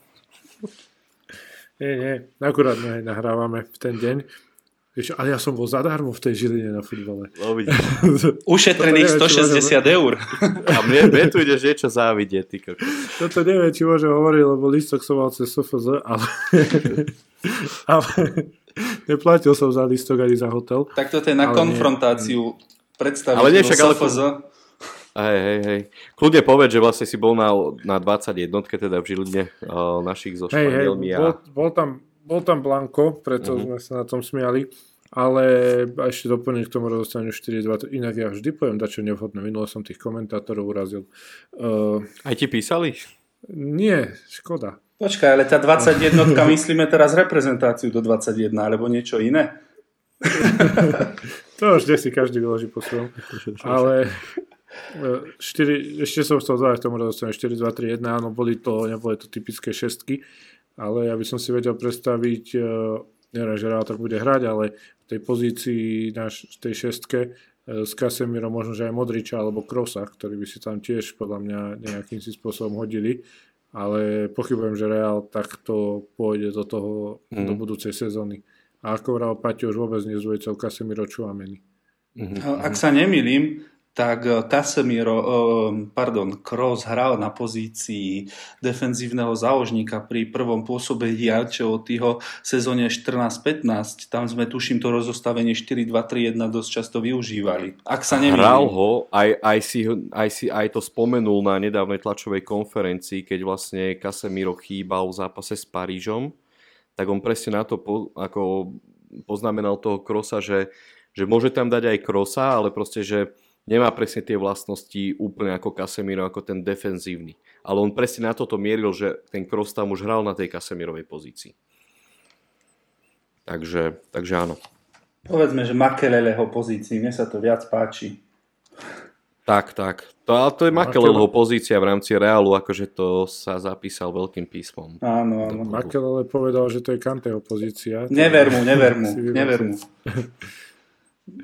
Nie, nie, akurát my nahrávame v ten deň. Vieš, ale ja som bol zadarmo v tej Žiline na futbale. No, <laughs> Ušetrených 160 eur. A mne, mne tu ideš niečo závidieť, ty Toto neviem, či môžem hovoriť, lebo listok som mal cez SFZ, ale... <laughs> ale Neplatil som za listok ani za hotel. Tak toto je na konfrontáciu predstaviť ale nie, však, ale... Hej, hej, hej. Kľudne povedz, že vlastne si bol na, na 21, teda v Žiline uh, našich zo hej, hej, a... bol, bol, tam, bol tam Blanko, preto uh-huh. sme sa na tom smiali. Ale ešte doplniť k tomu rozostaniu 4-2. Inak ja vždy poviem dačo nevhodné. Minule som tých komentátorov urazil. Uh, Aj ti písali? Nie, škoda. Počkaj, ale tá 21 <laughs> myslíme teraz reprezentáciu do 21 alebo niečo iné? <laughs> to už si každý vyloží po svojom. Ale 4, e, ešte som chcel dodať k tomu rozostane 4, 2, 3, 1, áno, boli to, neboli to typické šestky, ale ja by som si vedel predstaviť, e, neviem, že tak bude hrať, ale v tej pozícii naš, tej šestke e, s Casemiro možno, že aj Modriča alebo Krosa, ktorí by si tam tiež podľa mňa nejakým si spôsobom hodili ale pochybujem, že Real takto pôjde do toho, mm. do budúcej sezóny. A ako Real Paťo už vôbec nezvoje Casemiro Čuameni. Mm-hmm. Ak sa nemýlim, tak eh, Casemiro, eh, pardon, Kroos hral na pozícii defenzívneho záložníka pri prvom pôsobení Ancelottiho sezóne 14-15. Tam sme, tuším, to rozostavenie 4-2-3-1 dosť často využívali. Ak sa nemýlim. Hral ho, aj, aj, si, aj, si, aj to spomenul na nedávnej tlačovej konferencii, keď vlastne Casemiro chýbal v zápase s Parížom, tak on presne na to po, ako poznamenal toho Krosa, že, že môže tam dať aj Krosa, ale proste, že nemá presne tie vlastnosti úplne ako Casemiro, ako ten defenzívny. Ale on presne na toto mieril, že ten Kroos tam už hral na tej Casemirovej pozícii. Takže, takže áno. Povedzme, že Makeleleho pozícii, mne sa to viac páči. Tak, tak. To, ale to je Makeleleho pozícia v rámci Reálu, akože to sa zapísal veľkým písmom. Áno, áno. Makelele povedal, že to je Kanteho pozícia. Never mu, never mu, <laughs> never mu. <laughs>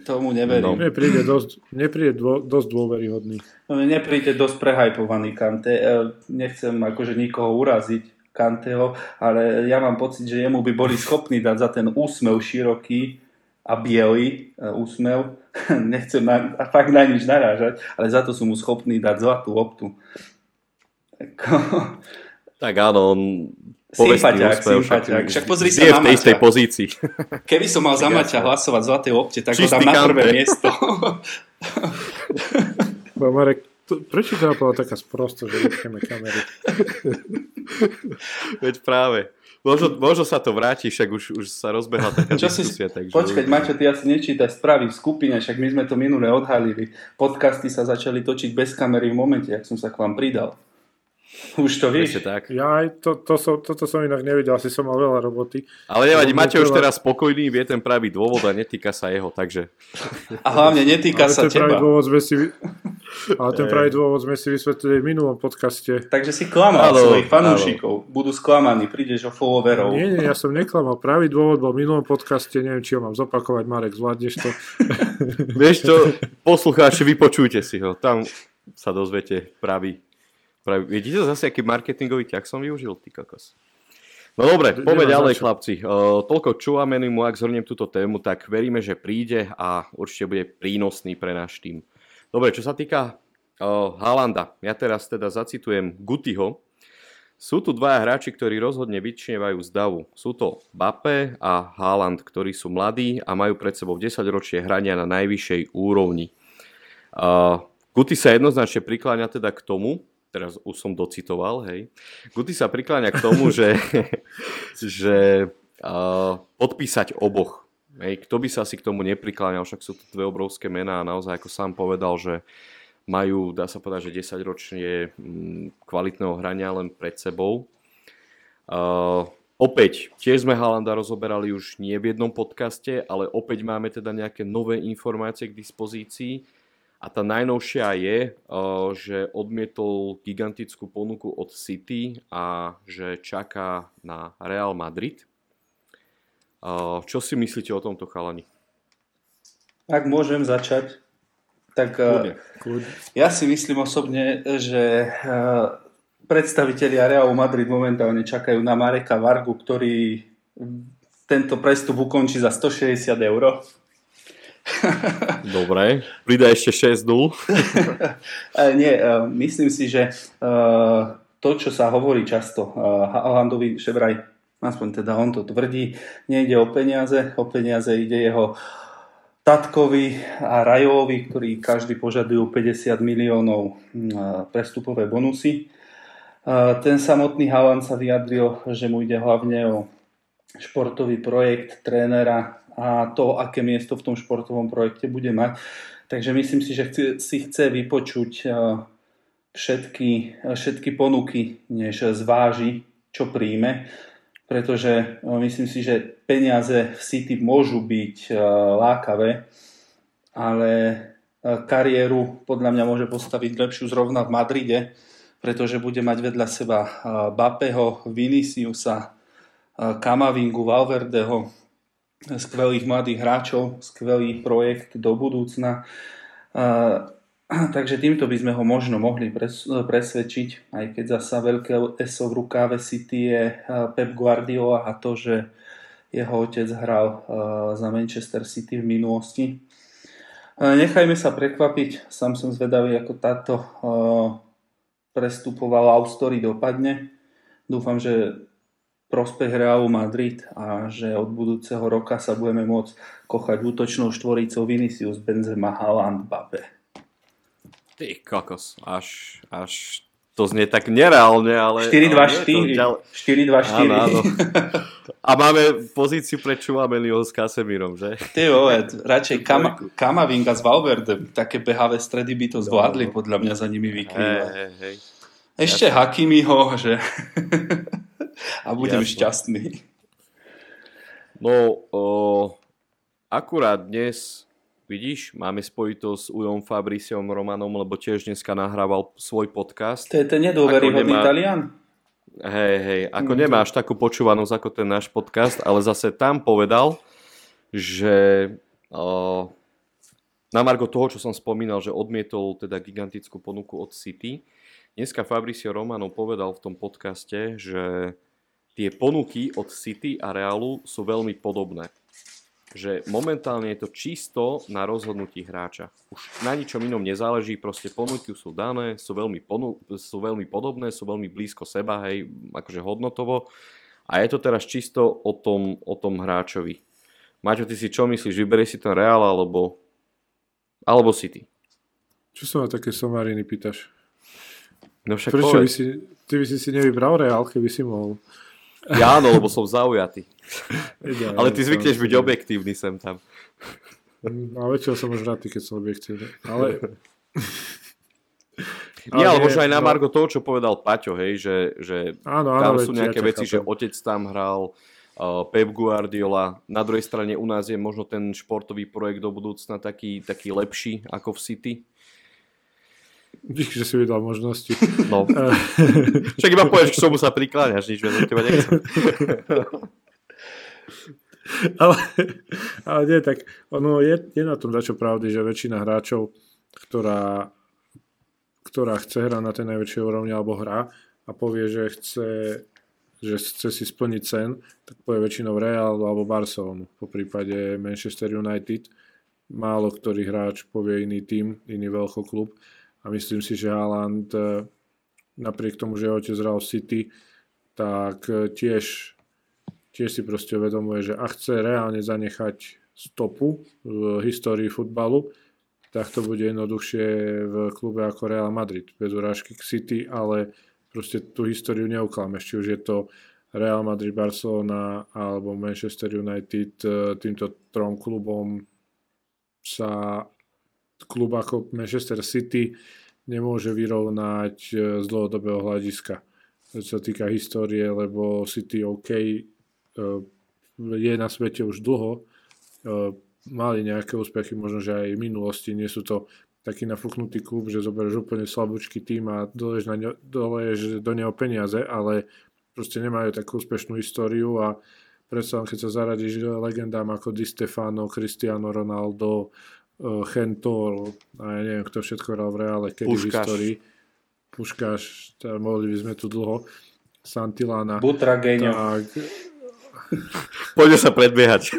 Tomu neverím. No. Mne príde dosť, mne príde dô, dosť dôveryhodný. No, mne príde dosť prehajpovaný Kante. E, nechcem akože nikoho uraziť Kanteho, ale ja mám pocit, že jemu by boli schopní dať za ten úsmev široký a biely e, úsmev. <laughs> Nechcem na, fakt na nič narážať, ale za to sú mu schopní dať zlatú optu. <laughs> Tak áno, on Sympatiák, sympatiák. Však pozri sa na v tej istej pozícii. Keby som mal za Maťa hlasovať v Zlatej opte, tak Čistý ho dám na prvé kante. miesto. Marek, to, prečo to bola taká sprosto, že vypneme kamery? Veď práve. Možno, možno sa to vráti, však už, už sa rozbehla taká Čo diskusia. Si, takže... Počkať, Maťo, ty asi nečítaš správy v skupine, však my sme to minule odhalili. Podcasty sa začali točiť bez kamery v momente, ak som sa k vám pridal. Už to vieš. tak. Ja aj to, to som, toto som inak nevidel, asi som mal veľa roboty. Ale nevadí, máte už teraz spokojný, vie ten pravý dôvod a netýka sa jeho, takže... A hlavne netýka ale sa teba. Pravý dôvod sme si, ale ten pravý dôvod sme si vysvetlili v minulom podcaste. Takže si klamal alo, svojich fanúšikov. Budú sklamaní, prídeš o followerov. Nie, nie, ja som neklamal. Pravý dôvod bol v minulom podcaste, neviem, či ho mám zopakovať, Marek, zvládneš to. Vieš čo, poslucháči, vypočujte si ho. Tam sa dozviete pravý Pravi, vidíte zase, aký marketingový ťah som využil, ty kokos. No dobre, poďme ďalej, chlapci. Uh, toľko mu, ak zhrniem túto tému, tak veríme, že príde a určite bude prínosný pre náš tým. Dobre, čo sa týka uh, Haalanda, ja teraz teda zacitujem Gutiho. Sú tu dvaja hráči, ktorí rozhodne vyčnievajú z davu. Sú to Bape a Haaland, ktorí sú mladí a majú pred sebou 10 ročie hrania na najvyššej úrovni. Uh, Guti sa jednoznačne prikláňa teda k tomu, teraz už som docitoval, hej. Guty sa prikláňa k tomu, že, <laughs> že uh, podpísať oboch. Hej, kto by sa asi k tomu neprikláňal, však sú to dve obrovské mená a naozaj, ako sám povedal, že majú, dá sa povedať, že 10 ročne mm, kvalitného hrania len pred sebou. Uh, opäť, tiež sme Halanda rozoberali už nie v jednom podcaste, ale opäť máme teda nejaké nové informácie k dispozícii a tá najnovšia je, že odmietol gigantickú ponuku od City a že čaká na Real Madrid. Čo si myslíte o tomto chalani? Ak môžem začať, tak Kľudne. ja si myslím osobne, že predstavitelia Realu Madrid momentálne čakajú na Mareka Vargu, ktorý tento prestup ukončí za 160 eur. Dobre, pridaj ešte 6-0. <laughs> Nie, e, myslím si, že e, to, čo sa hovorí často, Haalandovi že vraj, aspoň teda on to tvrdí, nejde o peniaze, o peniaze ide jeho tatkovi a Rajovi, ktorí každý požadujú 50 miliónov prestupové bonusy. Ten samotný Haaland sa vyjadril, že mu ide hlavne o športový projekt trénera a to, aké miesto v tom športovom projekte bude mať. Takže myslím si, že chci, si chce vypočuť eh, všetky, eh, všetky ponuky, než zváži, čo príjme, pretože eh, myslím si, že peniaze v City môžu byť lákavé, ale kariéru podľa mňa môže postaviť lepšiu zrovna v Madride, pretože bude mať vedľa seba Bapeho, Viniciusa, Kamavingu, Valverdeho, skvelých mladých hráčov, skvelý projekt do budúcna. <clears throat> Takže týmto by sme ho možno mohli presvedčiť, aj keď zasa veľké ESO v rukáve City je Pep Guardiola a to, že jeho otec hral za Manchester City v minulosti. Nechajme sa prekvapiť, sám som zvedavý, ako táto prestupová love story dopadne. Dúfam, že prospech Realu Madrid a že od budúceho roka sa budeme môcť kochať útočnou štvoricou Vinicius, Benzema, Haaland, Bape. Ty kokos, až, až to znie tak nereálne, ale... 4-2-4. 4-2-4. <laughs> A máme pozíciu pre Čuameliho s Kasemirom, že? Ty vole, radšej Kama, Kamavinga s Valverdem, také behavé stredy by to zvládli, no. podľa mňa za nimi vykrývať. Hey, hey, hey. Ešte ja Hakimiho, že... <laughs> a budem Jasne. šťastný. No, o, akurát dnes, vidíš, máme spojitosť s Ujom Fabriciom Romanom, lebo tiež dneska nahrával svoj podcast. To je ten nedôveryhodný nemá... Talian? Hej, hej, ako mm, nemáš takú počúvanosť ako ten náš podcast, ale zase tam povedal, že uh, na margo toho, čo som spomínal, že odmietol teda gigantickú ponuku od City, dneska Fabricio Romano povedal v tom podcaste, že tie ponuky od City a Realu sú veľmi podobné že momentálne je to čisto na rozhodnutí hráča. Už na ničom inom nezáleží, proste ponuky sú dané, sú veľmi, ponu- sú veľmi podobné, sú veľmi blízko seba, hej, akože hodnotovo. A je to teraz čisto o tom, o tom hráčovi. Maťo, ty si čo myslíš, vyberieš si ten Real alebo, alebo City? Čo sa ma také somariny pýtaš? No však Prečo by si, ty by si si nevybral Real, keby si mohol? Ja áno, lebo som zaujatý. Ale ty zvykneš byť objektívny sem tam. No väčšinou som už rád, keď som objektívny. Ale... <laughs> Ale možno aj na. Margo toho, čo povedal Paťo, hej, že, že áno, áno, tam sú nejaké ja veci, chápem. že otec tam hral, uh, Pep Guardiola. Na druhej strane u nás je možno ten športový projekt do budúcna taký, taký lepší ako v City. Díky, že si vydal možnosti. No. <laughs> Však iba povieš, k čomu sa prikláňaš, nič viac od teba nechcem. <laughs> ale, ale nie, tak ono je, je na tom dačo pravdy, že väčšina hráčov, ktorá, ktorá chce hrať na tej najväčšej úrovni alebo hrá a povie, že chce že chce si splniť sen, tak povie väčšinou Real alebo Barcelonu. Po prípade Manchester United málo ktorý hráč povie iný tým, iný veľkoklub. klub a myslím si, že Haaland e, napriek tomu, že jeho otec hral City, tak e, tiež, tiež si proste uvedomuje, že ak chce reálne zanechať stopu v histórii futbalu, tak to bude jednoduchšie v klube ako Real Madrid. Bez urážky k City, ale proste tú históriu neuklameš. Či už je to Real Madrid, Barcelona alebo Manchester United, e, týmto trom klubom sa klub ako Manchester City nemôže vyrovnať e, z dlhodobého hľadiska. Čo sa týka histórie, lebo City OK e, je na svete už dlho, e, mali nejaké úspechy, možno že aj v minulosti, nie sú to taký nafúknutý klub, že zoberieš úplne slabúčky tým a doleješ, na ňo, doleješ do neho peniaze, ale proste nemajú takú úspešnú históriu a predsa keď sa zaradíš legendám ako Di Stefano, Cristiano Ronaldo, Chentor a ja neviem, kto všetko hral v reále, kedy Puškaš. v histórii. Puškáš, mohli by sme tu dlho. Santilana. Butrageňo. Tak... <laughs> Poďme sa predbiehať.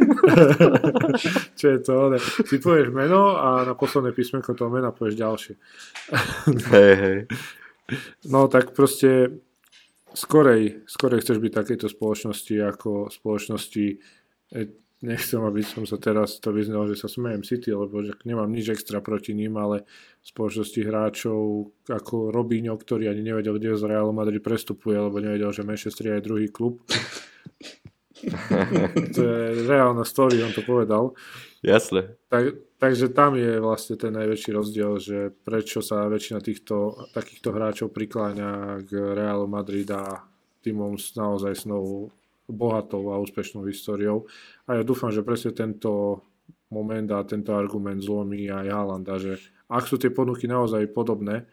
<laughs> Čo je to? Ne? Si povieš meno a na posledné písmenko toho mena povieš ďalšie. <laughs> hej, hej. No tak proste skorej, skorej chceš byť takéto spoločnosti ako spoločnosti nechcem, aby som sa teraz to vyznal, že sa smejem City, lebo že nemám nič extra proti ním, ale v spoločnosti hráčov ako Robinho, ktorý ani nevedel, kde z Real Madrid prestupuje, lebo nevedel, že Manchester je druhý klub. <laughs> to je reálna story, on to povedal. Jasne. Tak, takže tam je vlastne ten najväčší rozdiel, že prečo sa väčšina týchto takýchto hráčov prikláňa k Realu Madrid a týmom naozaj snou bohatou a úspešnou históriou. A ja dúfam, že presne tento moment a tento argument zlomí aj Haalanda, že ak sú tie ponuky naozaj podobné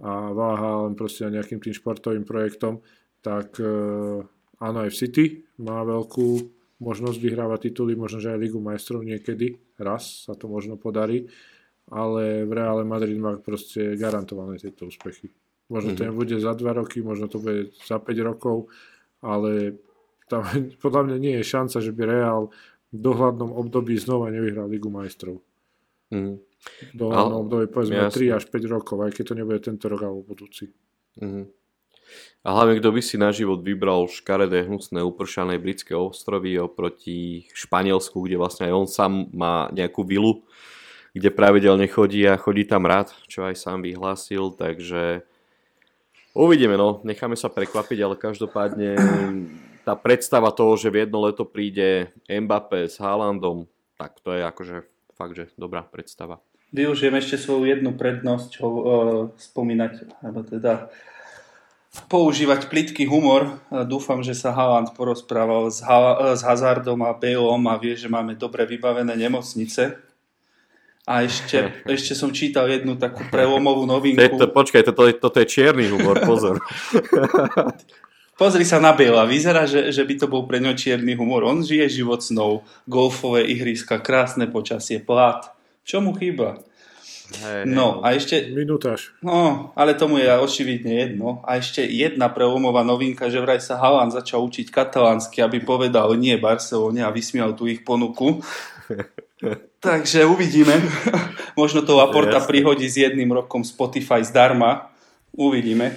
a váha len proste nejakým tým športovým projektom, tak e, áno aj v City má veľkú možnosť vyhrávať tituly, možno že aj Ligu majstrov niekedy, raz sa to možno podarí, ale v Reále Madrid má proste garantované tieto úspechy. Možno mm-hmm. to bude za 2 roky, možno to bude za 5 rokov, ale tam <laughs> podľa mňa nie je šanca, že by Real v dohľadnom období znova nevyhral Ligu majstrov. Mm. V dohľadnom Ale, období povedzme jasne. 3 až 5 rokov, aj keď to nebude tento rok alebo budúci. Mm. A hlavne, kto by si na život vybral škaredé, hnusné, upršané britské ostrovy oproti Španielsku, kde vlastne aj on sám má nejakú vilu, kde pravidelne chodí a chodí tam rád, čo aj sám vyhlásil, takže uvidíme, no, necháme sa prekvapiť, ale každopádne <clears throat> tá predstava toho, že v jedno leto príde Mbappé s Haalandom, tak to je akože fakt, že dobrá predstava. Využijem ešte svoju jednu prednosť ho, uh, spomínať, alebo teda používať plitký humor. Dúfam, že sa Haaland porozprával s, ha- s Hazardom a Baleom a vie, že máme dobre vybavené nemocnice. A ešte, <laughs> ešte som čítal jednu takú prelomovú novinku. To, počkaj, toto, toto je čierny humor, pozor. <laughs> Pozri sa na Bela, vyzerá, že, že by to bol pre ňo čierny humor. On žije život snov, golfové ihriska, krásne počasie, plát. Čo mu chýba? Hej, No a ešte, Minutáž. no, ale tomu je očividne jedno. A ešte jedna prelomová novinka, že vraj sa Haaland začal učiť katalánsky, aby povedal nie Barcelone a vysmial tú ich ponuku. <laughs> Takže uvidíme. <laughs> Možno to Laporta Jasne. prihodí s jedným rokom Spotify zdarma. Uvidíme.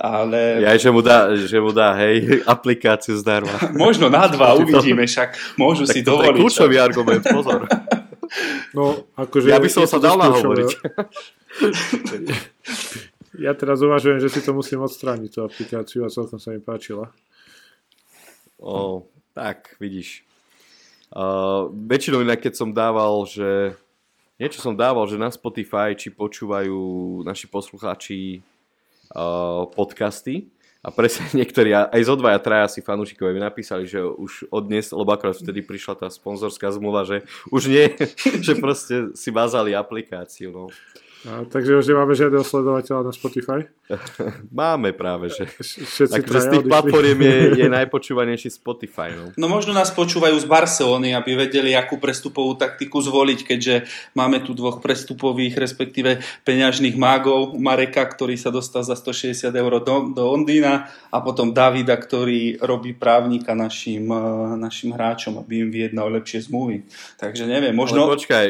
Ale Ja, že mu dá, že mu dá hej, <laughs> aplikáciu zdarma. možno na dva <laughs> uvidíme, však môžu Tak si je dovoliť. kľúčový argument, pozor. <laughs> No, akože Ja by som sa to dal nahovoriť. Ja teraz uvažujem, že si to musím odstrániť, tú aplikáciu a celkom sa mi páčila. O, tak, vidíš. Uh, väčšinou inak, keď som dával, že niečo som dával, že na Spotify, či počúvajú naši poslucháči podcasty a presne <laughs> niektorí, aj zo dvaja, traja si fanúšikovia mi napísali, že už od dnes, lebo akorát vtedy prišla tá sponzorská zmluva, že už nie, <laughs> že proste si vázali aplikáciu. No. A, takže už nemáme žiadneho sledovateľa na Spotify. <laughs> Máme práve, že Všetci takže z tých platform je, je <laughs> najpočúvanejší Spotify. No. No možno nás počúvajú z Barcelony, aby vedeli, akú prestupovú taktiku zvoliť, keďže máme tu dvoch prestupových, respektíve peňažných mágov. Mareka, ktorý sa dostal za 160 eur do, do Londýna a potom Davida, ktorý robí právnika našim, eh, našim hráčom, aby im vyjednal lepšie zmluvy. Takže neviem, Možno... možno... Ale počkaj,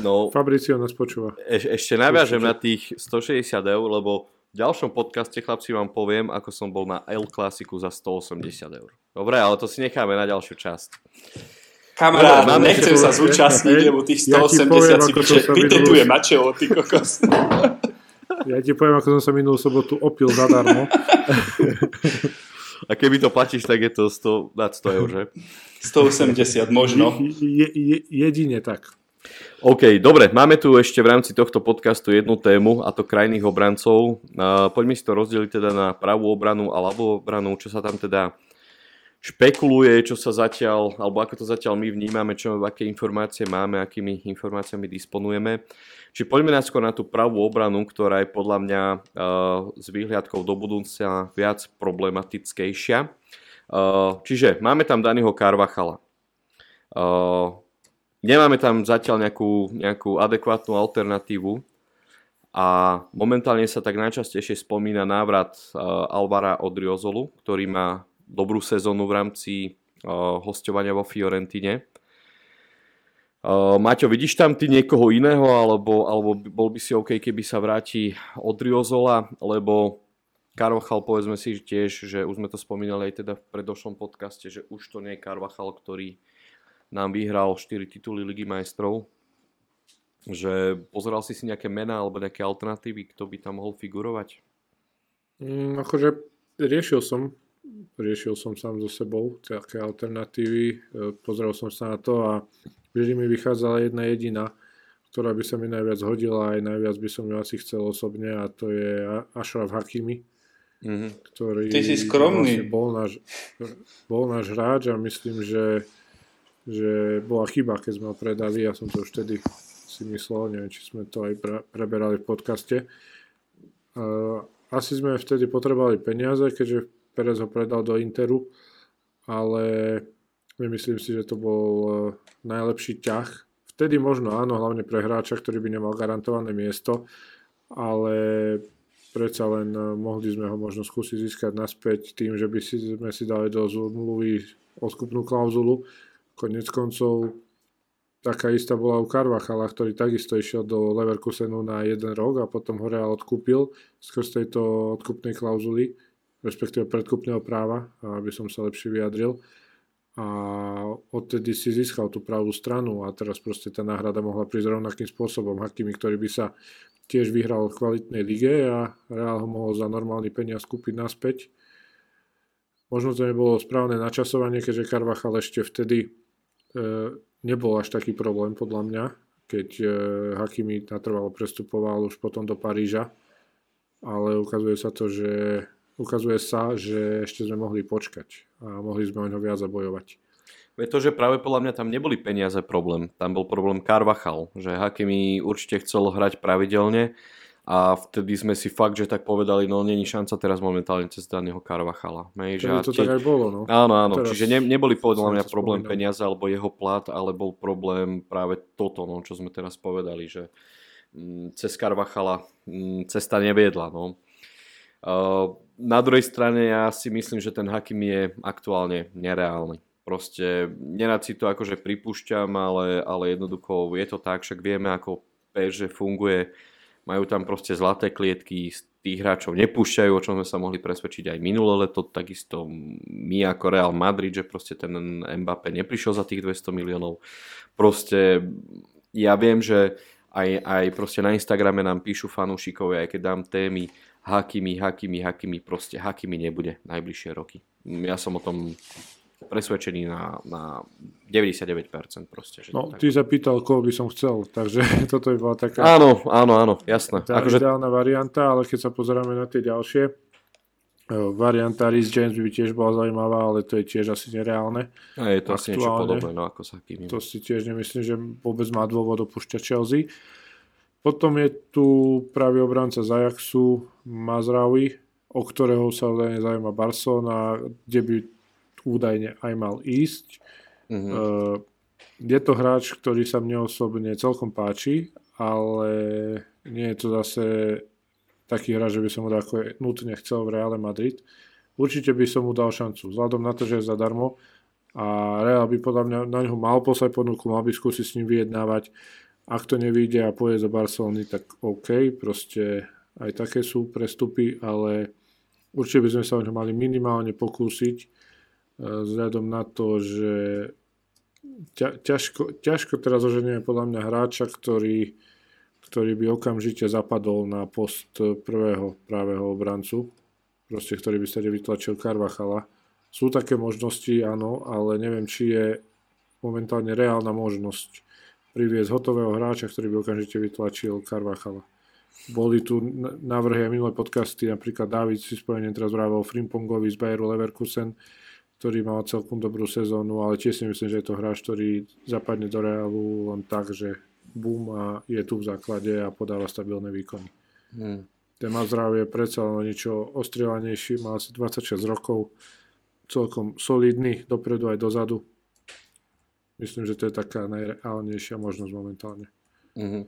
no, Fabricio nás počúva. Eš, ešte naviažem na tých 160 eur, lebo v ďalšom podcaste, chlapci, vám poviem, ako som bol na L klasiku za 180 eur. Dobre, ale to si necháme na ďalšiu časť. Kamarát, máme nechcem sa zúčastniť, lebo tých ja ti 180 poviem, si na čelo, ty kokos. <laughs> Ja ti poviem, ako som sa minulú sobotu opil zadarmo. <laughs> A keby to platíš, tak je to 100, nad 100 eur, že? 180 možno. Je, je, jedine tak. OK, dobre, máme tu ešte v rámci tohto podcastu jednu tému, a to krajných obrancov. Poďme si to rozdeliť teda na pravú obranu a ľavú obranu, čo sa tam teda špekuluje, čo sa zatiaľ, alebo ako to zatiaľ my vnímame, čo, aké informácie máme, akými informáciami disponujeme. Čiže poďme najskôr na tú pravú obranu, ktorá je podľa mňa uh, s výhľadkou do budúca viac problematickejšia. Uh, čiže máme tam Daniho Carvachala. Uh, nemáme tam zatiaľ nejakú, nejakú adekvátnu alternatívu a momentálne sa tak najčastejšie spomína návrat uh, Alvara Odriozolu, ktorý má dobrú sezónu v rámci uh, hostovania vo Fiorentine. Uh, Maťo, vidíš tam ty niekoho iného, alebo, alebo bol by si OK, keby sa vráti Odriozola, lebo Carvachal, povedzme si tiež, že už sme to spomínali aj teda v predošlom podcaste, že už to nie je Carvachal, ktorý nám vyhral 4 tituly Ligy majstrov. Že pozeral si si nejaké mená alebo nejaké alternatívy, kto by tam mohol figurovať? Mm, akože riešil som, riešil som sám so sebou také alternatívy, e, pozrel som sa na to a vždy mi vychádzala jedna jediná, ktorá by sa mi najviac hodila, aj najviac by som ju asi chcel osobne a to je Ashraf Hakimi, Mhm. ktorý Ty si skromný. vlastne bol, náš, bol náš hráč a myslím, že, že bola chyba, keď sme ho predali, ja som to už vtedy si myslel, neviem, či sme to aj pre, preberali v podcaste. Asi sme vtedy potrebovali peniaze, keďže Perez ho predal do Interu, ale nemyslím si, že to bol uh, najlepší ťah. Vtedy možno áno, hlavne pre hráča, ktorý by nemal garantované miesto, ale predsa len uh, mohli sme ho možno skúsiť získať naspäť tým, že by si, sme si dali do zmluvy odkupnú klauzulu. Konec koncov taká istá bola u Carvachala, ktorý takisto išiel do Leverkusenu na jeden rok a potom ho Real odkúpil skrz tejto odkupnej klauzuly, respektíve predkupného práva, aby som sa lepšie vyjadril. A odtedy si získal tú pravú stranu a teraz proste tá náhrada mohla prísť rovnakým spôsobom. Hakimi, ktorý by sa tiež vyhral v kvalitnej lige a Real ho mohol za normálny peniaz kúpiť naspäť. Možno to nebolo správne načasovanie, keďže Carvachal ešte vtedy nebol až taký problém podľa mňa, keď e, Hakimi natrvalo prestupoval už potom do Paríža, ale ukazuje sa to, že ukazuje sa, že ešte sme mohli počkať a mohli sme o ňo viac zabojovať. Je to, že práve podľa mňa tam neboli peniaze problém. Tam bol problém Carvachal, že Hakimi určite chcel hrať pravidelne a vtedy sme si fakt, že tak povedali, no není šanca teraz momentálne cez daného Carvachala. Hej, že to tie... tak aj bolo, no. Áno, áno, teraz čiže ne, neboli podľa mňa problém spomínam. peniaze alebo jeho plat, ale bol problém práve toto, no, čo sme teraz povedali, že mm, cez Carvachala mm, cesta neviedla, no. Uh, na druhej strane ja si myslím, že ten Hakim je aktuálne nereálny. Proste nerad si to akože pripúšťam, ale, ale jednoducho je to tak, však vieme ako PSG funguje, majú tam proste zlaté klietky, tých hráčov nepúšťajú, o čom sme sa mohli presvedčiť aj minulé leto, takisto my ako Real Madrid, že proste ten Mbappé neprišiel za tých 200 miliónov. Proste ja viem, že aj, aj proste na Instagrame nám píšu fanúšikovia, aj keď dám témy Hakimi, Hakimi, Hakimi, proste Hakimi nebude najbližšie roky. Ja som o tom presvedčený na, na 99% proste. Že no, ty sa pýtal, koho by som chcel, takže <laughs> toto by bola taká... Áno, áno, áno, jasné. Tá akože... ideálna varianta, ale keď sa pozeráme na tie ďalšie, e, varianta Rhys James by tiež bola zaujímavá, ale to je tiež asi nereálne. A je to Aktuálne, asi niečo podobné, no ako sa kým. To si tiež nemyslím, že vôbec má dôvod opúšťať Chelsea. Potom je tu pravý obranca Zajaxu Mazraoui, o ktorého sa údajne zaujíma Barcelona, kde by údajne aj mal ísť. Mm-hmm. Uh, je to hráč, ktorý sa mne osobne celkom páči, ale nie je to zase taký hráč, že by som mu ako nutne chcel v Reále Madrid. Určite by som mu dal šancu, vzhľadom na to, že je zadarmo a Real by podľa mňa na ňo mal poslať ponuku, mal by skúsiť s ním vyjednávať. Ak to nevíde a pôjde do Barcelony, tak OK, proste aj také sú prestupy, ale určite by sme sa o ňo mali minimálne pokúsiť vzhľadom na to, že ťa, ťažko, ťažko teraz oženieme podľa mňa hráča, ktorý, ktorý by okamžite zapadol na post prvého právého obrancu, proste ktorý by sa vytlačil Karvachala. Sú také možnosti, áno, ale neviem, či je momentálne reálna možnosť priviesť hotového hráča, ktorý by okamžite vytlačil Karvachala. Boli tu návrhy aj minulé podcasty, napríklad David si spomeniem teraz vravel Frimpongovi z Bayeru Leverkusen, ktorý mal celkom dobrú sezónu, ale tiež si myslím, že je to hráč, ktorý zapadne do Realu len tak, že bum a je tu v základe a podáva stabilné výkony. Hmm. Ten Mazrav je predsa len niečo ostrielanejší, má asi 26 rokov, celkom solidný dopredu aj dozadu. Myslím, že to je taká najreálnejšia možnosť momentálne. Mm-hmm.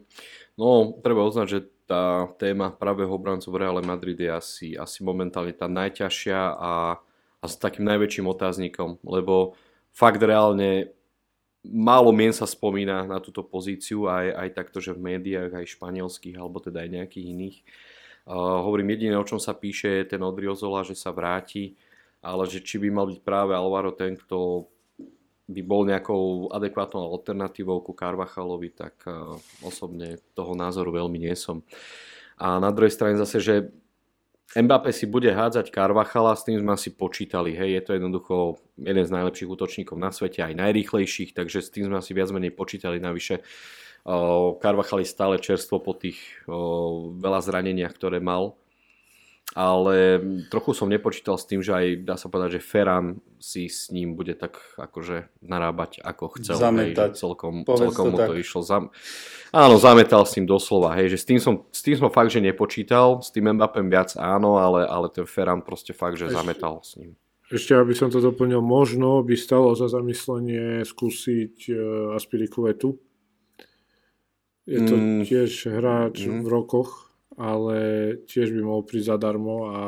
No, treba uznať, že tá téma pravého obrancu v Reále Madrid je asi, asi momentálne tá najťažšia a a s takým najväčším otáznikom, lebo fakt reálne málo mien sa spomína na túto pozíciu, aj, aj takto, že v médiách, aj španielských, alebo teda aj nejakých iných. Uh, hovorím, jediné, o čom sa píše, je ten Odriozola, že sa vráti, ale že či by mal byť práve Alvaro ten, kto by bol nejakou adekvátnou alternatívou ku Carvachalovi, tak uh, osobne toho názoru veľmi nie som. A na druhej strane zase, že Mbappé si bude hádzať Carvachala, s tým sme asi počítali, hej, je to jednoducho jeden z najlepších útočníkov na svete, aj najrýchlejších, takže s tým sme asi viac menej počítali navyše. Carvachal je stále čerstvo po tých veľa zraneniach, ktoré mal, ale trochu som nepočítal s tým, že aj dá sa povedať, že Ferran si s ním bude tak akože narábať ako chcel. Zametať. Hej, celkom, celkom to mu to tak. išlo. Zam... Áno, zametal s tým doslova. Hej, že s tým, som, s tým som fakt, že nepočítal. S tým Mbappem viac áno, ale, ale ten Ferran proste fakt, že ešte, zametal s ním. Ešte aby som to doplnil, možno by stalo za zamyslenie skúsiť uh, Aspirikuetu. Je to mm. tiež hráč mm. v rokoch, ale tiež by mohol prísť zadarmo a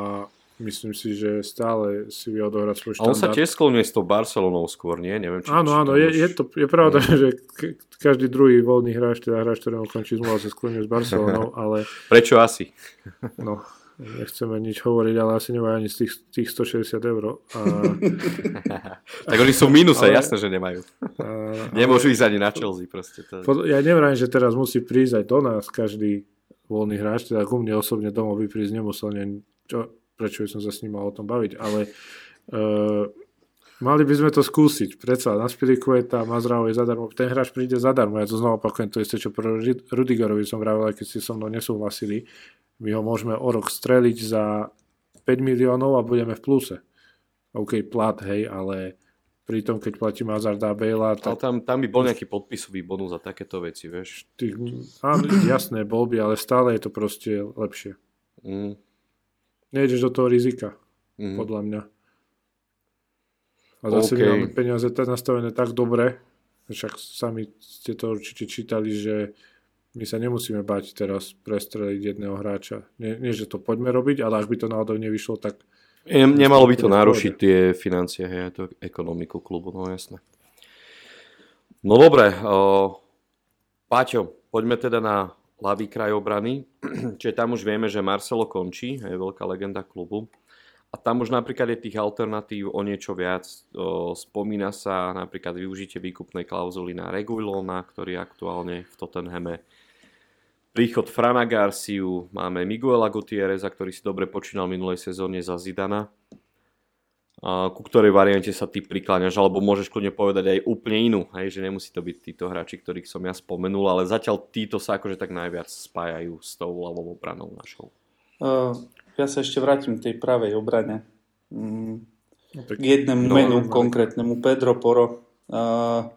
myslím si, že stále si vie odohrať svoj štandard. A on sa tiež sklonuje s tou Barcelonou skôr, nie? Neviem, či, áno, áno, je, je, to, je pravda, no. <laughs> že každý druhý voľný hráč, teda hráč, ktorý končí zmluva, sa sklonuje s Barcelonou, <laughs> ale... Prečo asi? <laughs> No, nechceme nič hovoriť, ale asi nemajú ani z tých, tých 160 eur. A... tak oni sú v mínuse, ale... jasné, že nemajú. A... Nemôžu ísť ani na Chelsea proste. To... Ja neviem, že teraz musí prísť aj do nás každý voľný hráč, teda ku mne osobne domov by prísť nemusel, ne, čo, prečo som sa s ním mal o tom baviť, ale uh, mali by sme to skúsiť, predsa na Spirikueta, Mazrao je zadarmo, ten hráč príde zadarmo, ja to znovu opakujem, to isté, čo pre Rudigerovi som vravel, keď ste so mnou nesúhlasili, my ho môžeme o rok streliť za 5 miliónov a budeme v pluse. OK, plat, hej, ale pritom, keď platím Hazarda a Bale, tak... Ale tam, tam by bol nejaký podpisový bonus za takéto veci, vieš. Tých, áno, jasné, bol by, ale stále je to proste lepšie. Mm. Nejdeš do toho rizika, mm. podľa mňa. A zase okay. máme peniaze nastavené tak dobre, však sami ste to určite čítali, že my sa nemusíme bať teraz prestreliť jedného hráča. Nie, nie, že to poďme robiť, ale ak by to náhodou nevyšlo, tak Nemalo by to narušiť tie financie, hej, to ekonomiku klubu, no jasné. No dobre, o, Páťo, poďme teda na ľavý kraj obrany, <clears throat> čiže tam už vieme, že Marcelo končí, je veľká legenda klubu. A tam už napríklad je tých alternatív o niečo viac. O, spomína sa napríklad využitie výkupnej klauzuly na Regulona, ktorý aktuálne v Tottenhame príchod Frana Garciu, máme Miguela Gutierreza, ktorý si dobre počínal minulej sezóne za Zidana. A ku ktorej variante sa ty prikláňaš, alebo môžeš kľudne povedať aj úplne inú, hej, že nemusí to byť títo hráči, ktorých som ja spomenul, ale zatiaľ títo sa akože tak najviac spájajú s tou ľavou obranou našou. Uh, ja sa ešte vrátim k tej pravej obrane. Mm, no, k jednému no, menu no, no, konkrétnemu, Pedro Poro. Uh,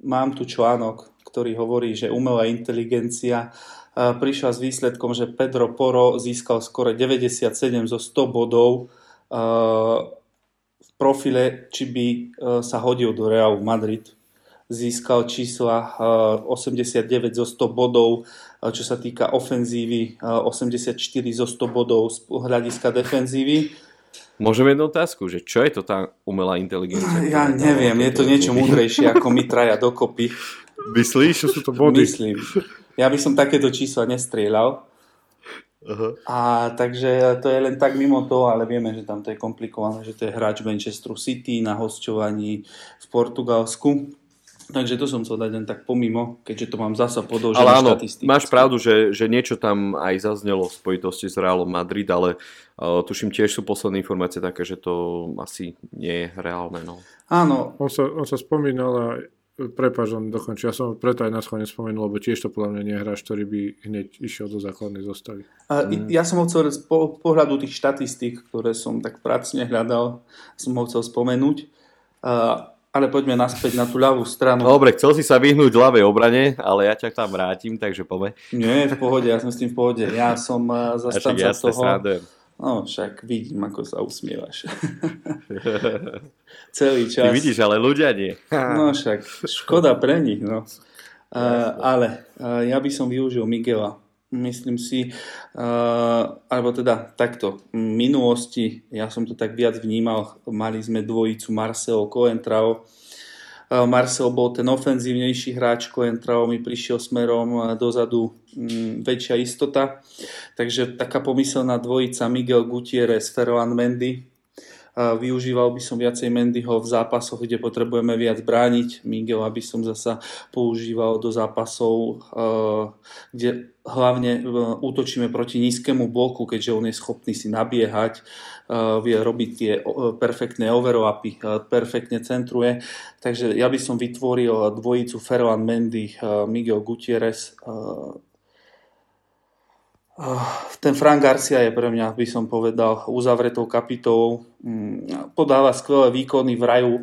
mám tu článok ktorý hovorí, že umelá inteligencia prišla s výsledkom, že Pedro Poro získal skoro 97 zo 100 bodov v profile, či by sa hodil do Realu Madrid. Získal čísla 89 zo 100 bodov, čo sa týka ofenzívy, 84 zo 100 bodov z hľadiska defenzívy. Môžeme jednu otázku, že čo je to tá umelá inteligencia? Ja neviem, je to niečo múdrejšie ako my traja dokopy. Myslíš, že sú to body? Myslím. Ja by som takéto čísla nestrieľal. Uh-huh. A takže to je len tak mimo toho, ale vieme, že tam to je komplikované, že to je hráč Manchester City na hostovaní v Portugalsku. Takže to som chcel dať len tak pomimo, keďže to mám zasa podĺžené Ale áno, máš pravdu, že, že niečo tam aj zaznelo v spojitosti s Realom Madrid, ale uh, tuším tiež sú posledné informácie také, že to asi nie je reálne. No. Áno. On sa, on sa spomínal a Prepač, on dokončí. Ja som preto aj na schválne spomenul, lebo tiež to podľa mňa nie je hráč, ktorý by hneď išiel do základnej zostavy. A, mm. Ja som ho chcel z po, pohľadu tých štatistík, ktoré som tak pracne hľadal, som ho chcel spomenúť. A, ale poďme naspäť na tú ľavú stranu. Dobre, chcel si sa vyhnúť ľavej obrane, ale ja ťa tam vrátim, takže poďme. Nie, v pohode, ja som s tým v pohode. Ja som zastanca toho... Srandujem No, však vidím, ako sa usmievaš. <laughs> Celý čas. Ty vidíš, ale ľudia nie. <laughs> no však, škoda pre nich, no. Uh, ale uh, ja by som využil Miguela. Myslím si, uh, alebo teda takto, v minulosti, ja som to tak viac vnímal, mali sme dvojicu Marcelo Coentrao, Marcel bol ten ofenzívnejší hráč, Coentrao mi prišiel smerom dozadu väčšia istota. Takže taká pomyselná dvojica Miguel Gutierrez, Ferland Mendy. Využíval by som viacej Mendyho v zápasoch, kde potrebujeme viac brániť. Miguel aby som zasa používal do zápasov, kde hlavne útočíme proti nízkemu bloku, keďže on je schopný si nabiehať, vie robiť tie perfektné overlapy, perfektne centruje. Takže ja by som vytvoril dvojicu Ferland Mendy, Miguel Gutierrez, ten Frank Garcia je pre mňa, by som povedal, uzavretou kapitolou. Mm, podáva skvelé výkony v raju,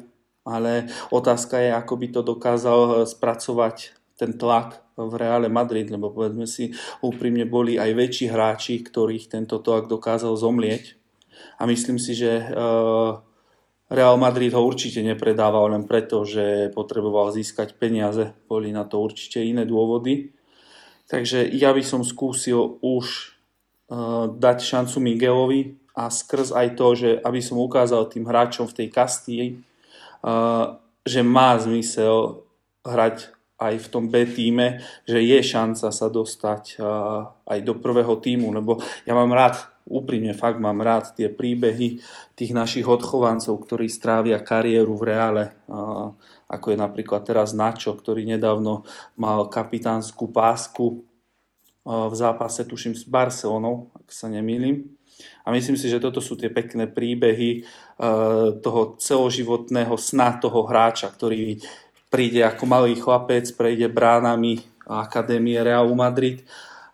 ale otázka je, ako by to dokázal eh, spracovať ten tlak v Reále Madrid, lebo povedzme si, úprimne boli aj väčší hráči, ktorých tento tlak dokázal zomlieť. A myslím si, že eh, Real Madrid ho určite nepredával len preto, že potreboval získať peniaze. Boli na to určite iné dôvody. Takže ja by som skúsil už uh, dať šancu Miguelovi a skrz aj to, že aby som ukázal tým hráčom v tej kastii, uh, že má zmysel hrať aj v tom B týme, že je šanca sa dostať uh, aj do prvého týmu, lebo ja mám rád, úprimne fakt mám rád tie príbehy tých našich odchovancov, ktorí strávia kariéru v reále. Ako je napríklad teraz Načo, ktorý nedávno mal kapitánsku pásku v zápase, tuším, s Barcelonou, ak sa nemýlim. A myslím si, že toto sú tie pekné príbehy toho celoživotného sna toho hráča, ktorý príde ako malý chlapec, prejde bránami Akadémie Realu Madrid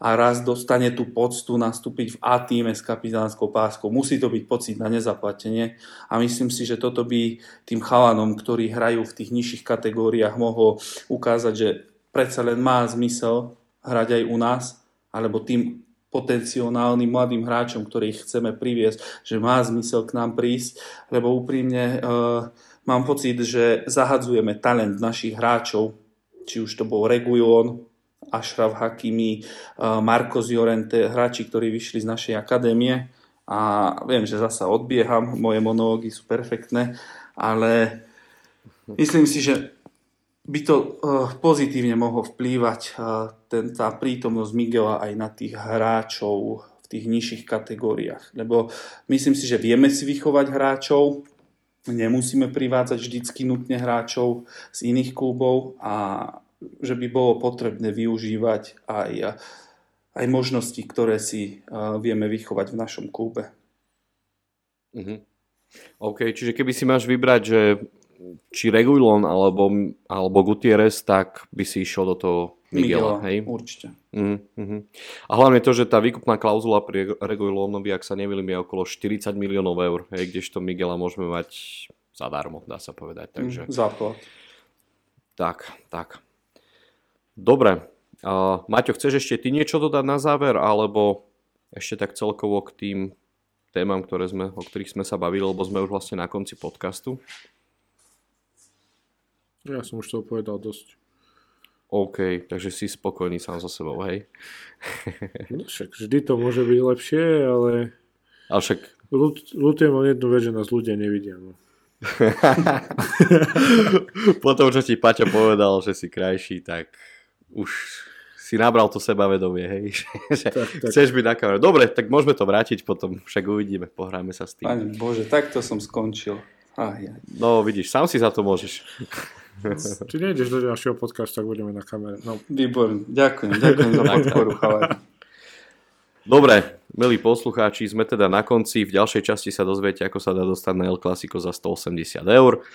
a raz dostane tú poctu nastúpiť v A týme s kapitánskou páskou. Musí to byť pocit na nezaplatenie a myslím si, že toto by tým chalanom, ktorí hrajú v tých nižších kategóriách, mohol ukázať, že predsa len má zmysel hrať aj u nás, alebo tým potenciálnym mladým hráčom, ktorých chceme priviesť, že má zmysel k nám prísť, lebo úprimne uh, mám pocit, že zahadzujeme talent našich hráčov, či už to bol Regulon, Ashraf Hakimi, uh, Marcos Llorente, hráči, ktorí vyšli z našej akadémie a viem, že zasa odbieham, moje monológy sú perfektné, ale myslím si, že by to uh, pozitívne mohlo vplývať uh, ten, tá prítomnosť Miguela aj na tých hráčov v tých nižších kategóriách. Lebo myslím si, že vieme si vychovať hráčov, nemusíme privádzať vždycky nutne hráčov z iných klubov a že by bolo potrebné využívať aj, aj možnosti, ktoré si vieme vychovať v našom klube. Mm-hmm. OK, čiže keby si máš vybrať, že či Regulon alebo, alebo Gutierrez, tak by si išiel do toho Miguela, Miguela hej? Určite. Uh-huh. A hlavne to, že tá výkupná klauzula pri Regulonovi, ak sa nemýlim, je okolo 40 miliónov eur, hej, kdežto Miguela môžeme mať zadarmo, dá sa povedať. Takže... Mm, záplat. Tak, tak. Dobre. Uh, Maťo, chceš ešte ty niečo dodať na záver, alebo ešte tak celkovo k tým témam, ktoré sme, o ktorých sme sa bavili, lebo sme už vlastne na konci podcastu? Ja som už to povedal dosť. OK, takže si spokojný sám so sebou, hej? <laughs> No však vždy to môže byť lepšie, ale... Ale však... Ľutujem len jednu vec, že nás ľudia nevidia. No. <laughs> Potom, čo ti Paťo povedal, že si krajší, tak už si nabral to sebavedomie, hej? <laughs> tak, tak. Chceš byť na kameru. Dobre, tak môžeme to vrátiť potom, však uvidíme, pohráme sa s tým. Pane Bože, takto som skončil. Aj, aj. No vidíš, sám si za to môžeš. <laughs> Či nejdeš do ďalšieho podcastu, tak budeme na kamere. No. Výborne, ďakujem, ďakujem za <laughs> podporu, Dobre, milí poslucháči, sme teda na konci. V ďalšej časti sa dozviete, ako sa dá dostať na El Clasico za 180 eur.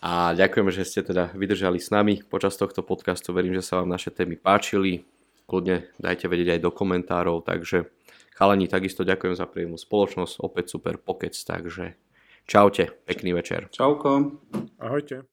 A ďakujeme, že ste teda vydržali s nami počas tohto podcastu. Verím, že sa vám naše témy páčili. Kľudne dajte vedieť aj do komentárov. Takže chalani, takisto ďakujem za príjemnú spoločnosť. Opäť super pokec, takže čaute, pekný večer. Čauko. Ahojte.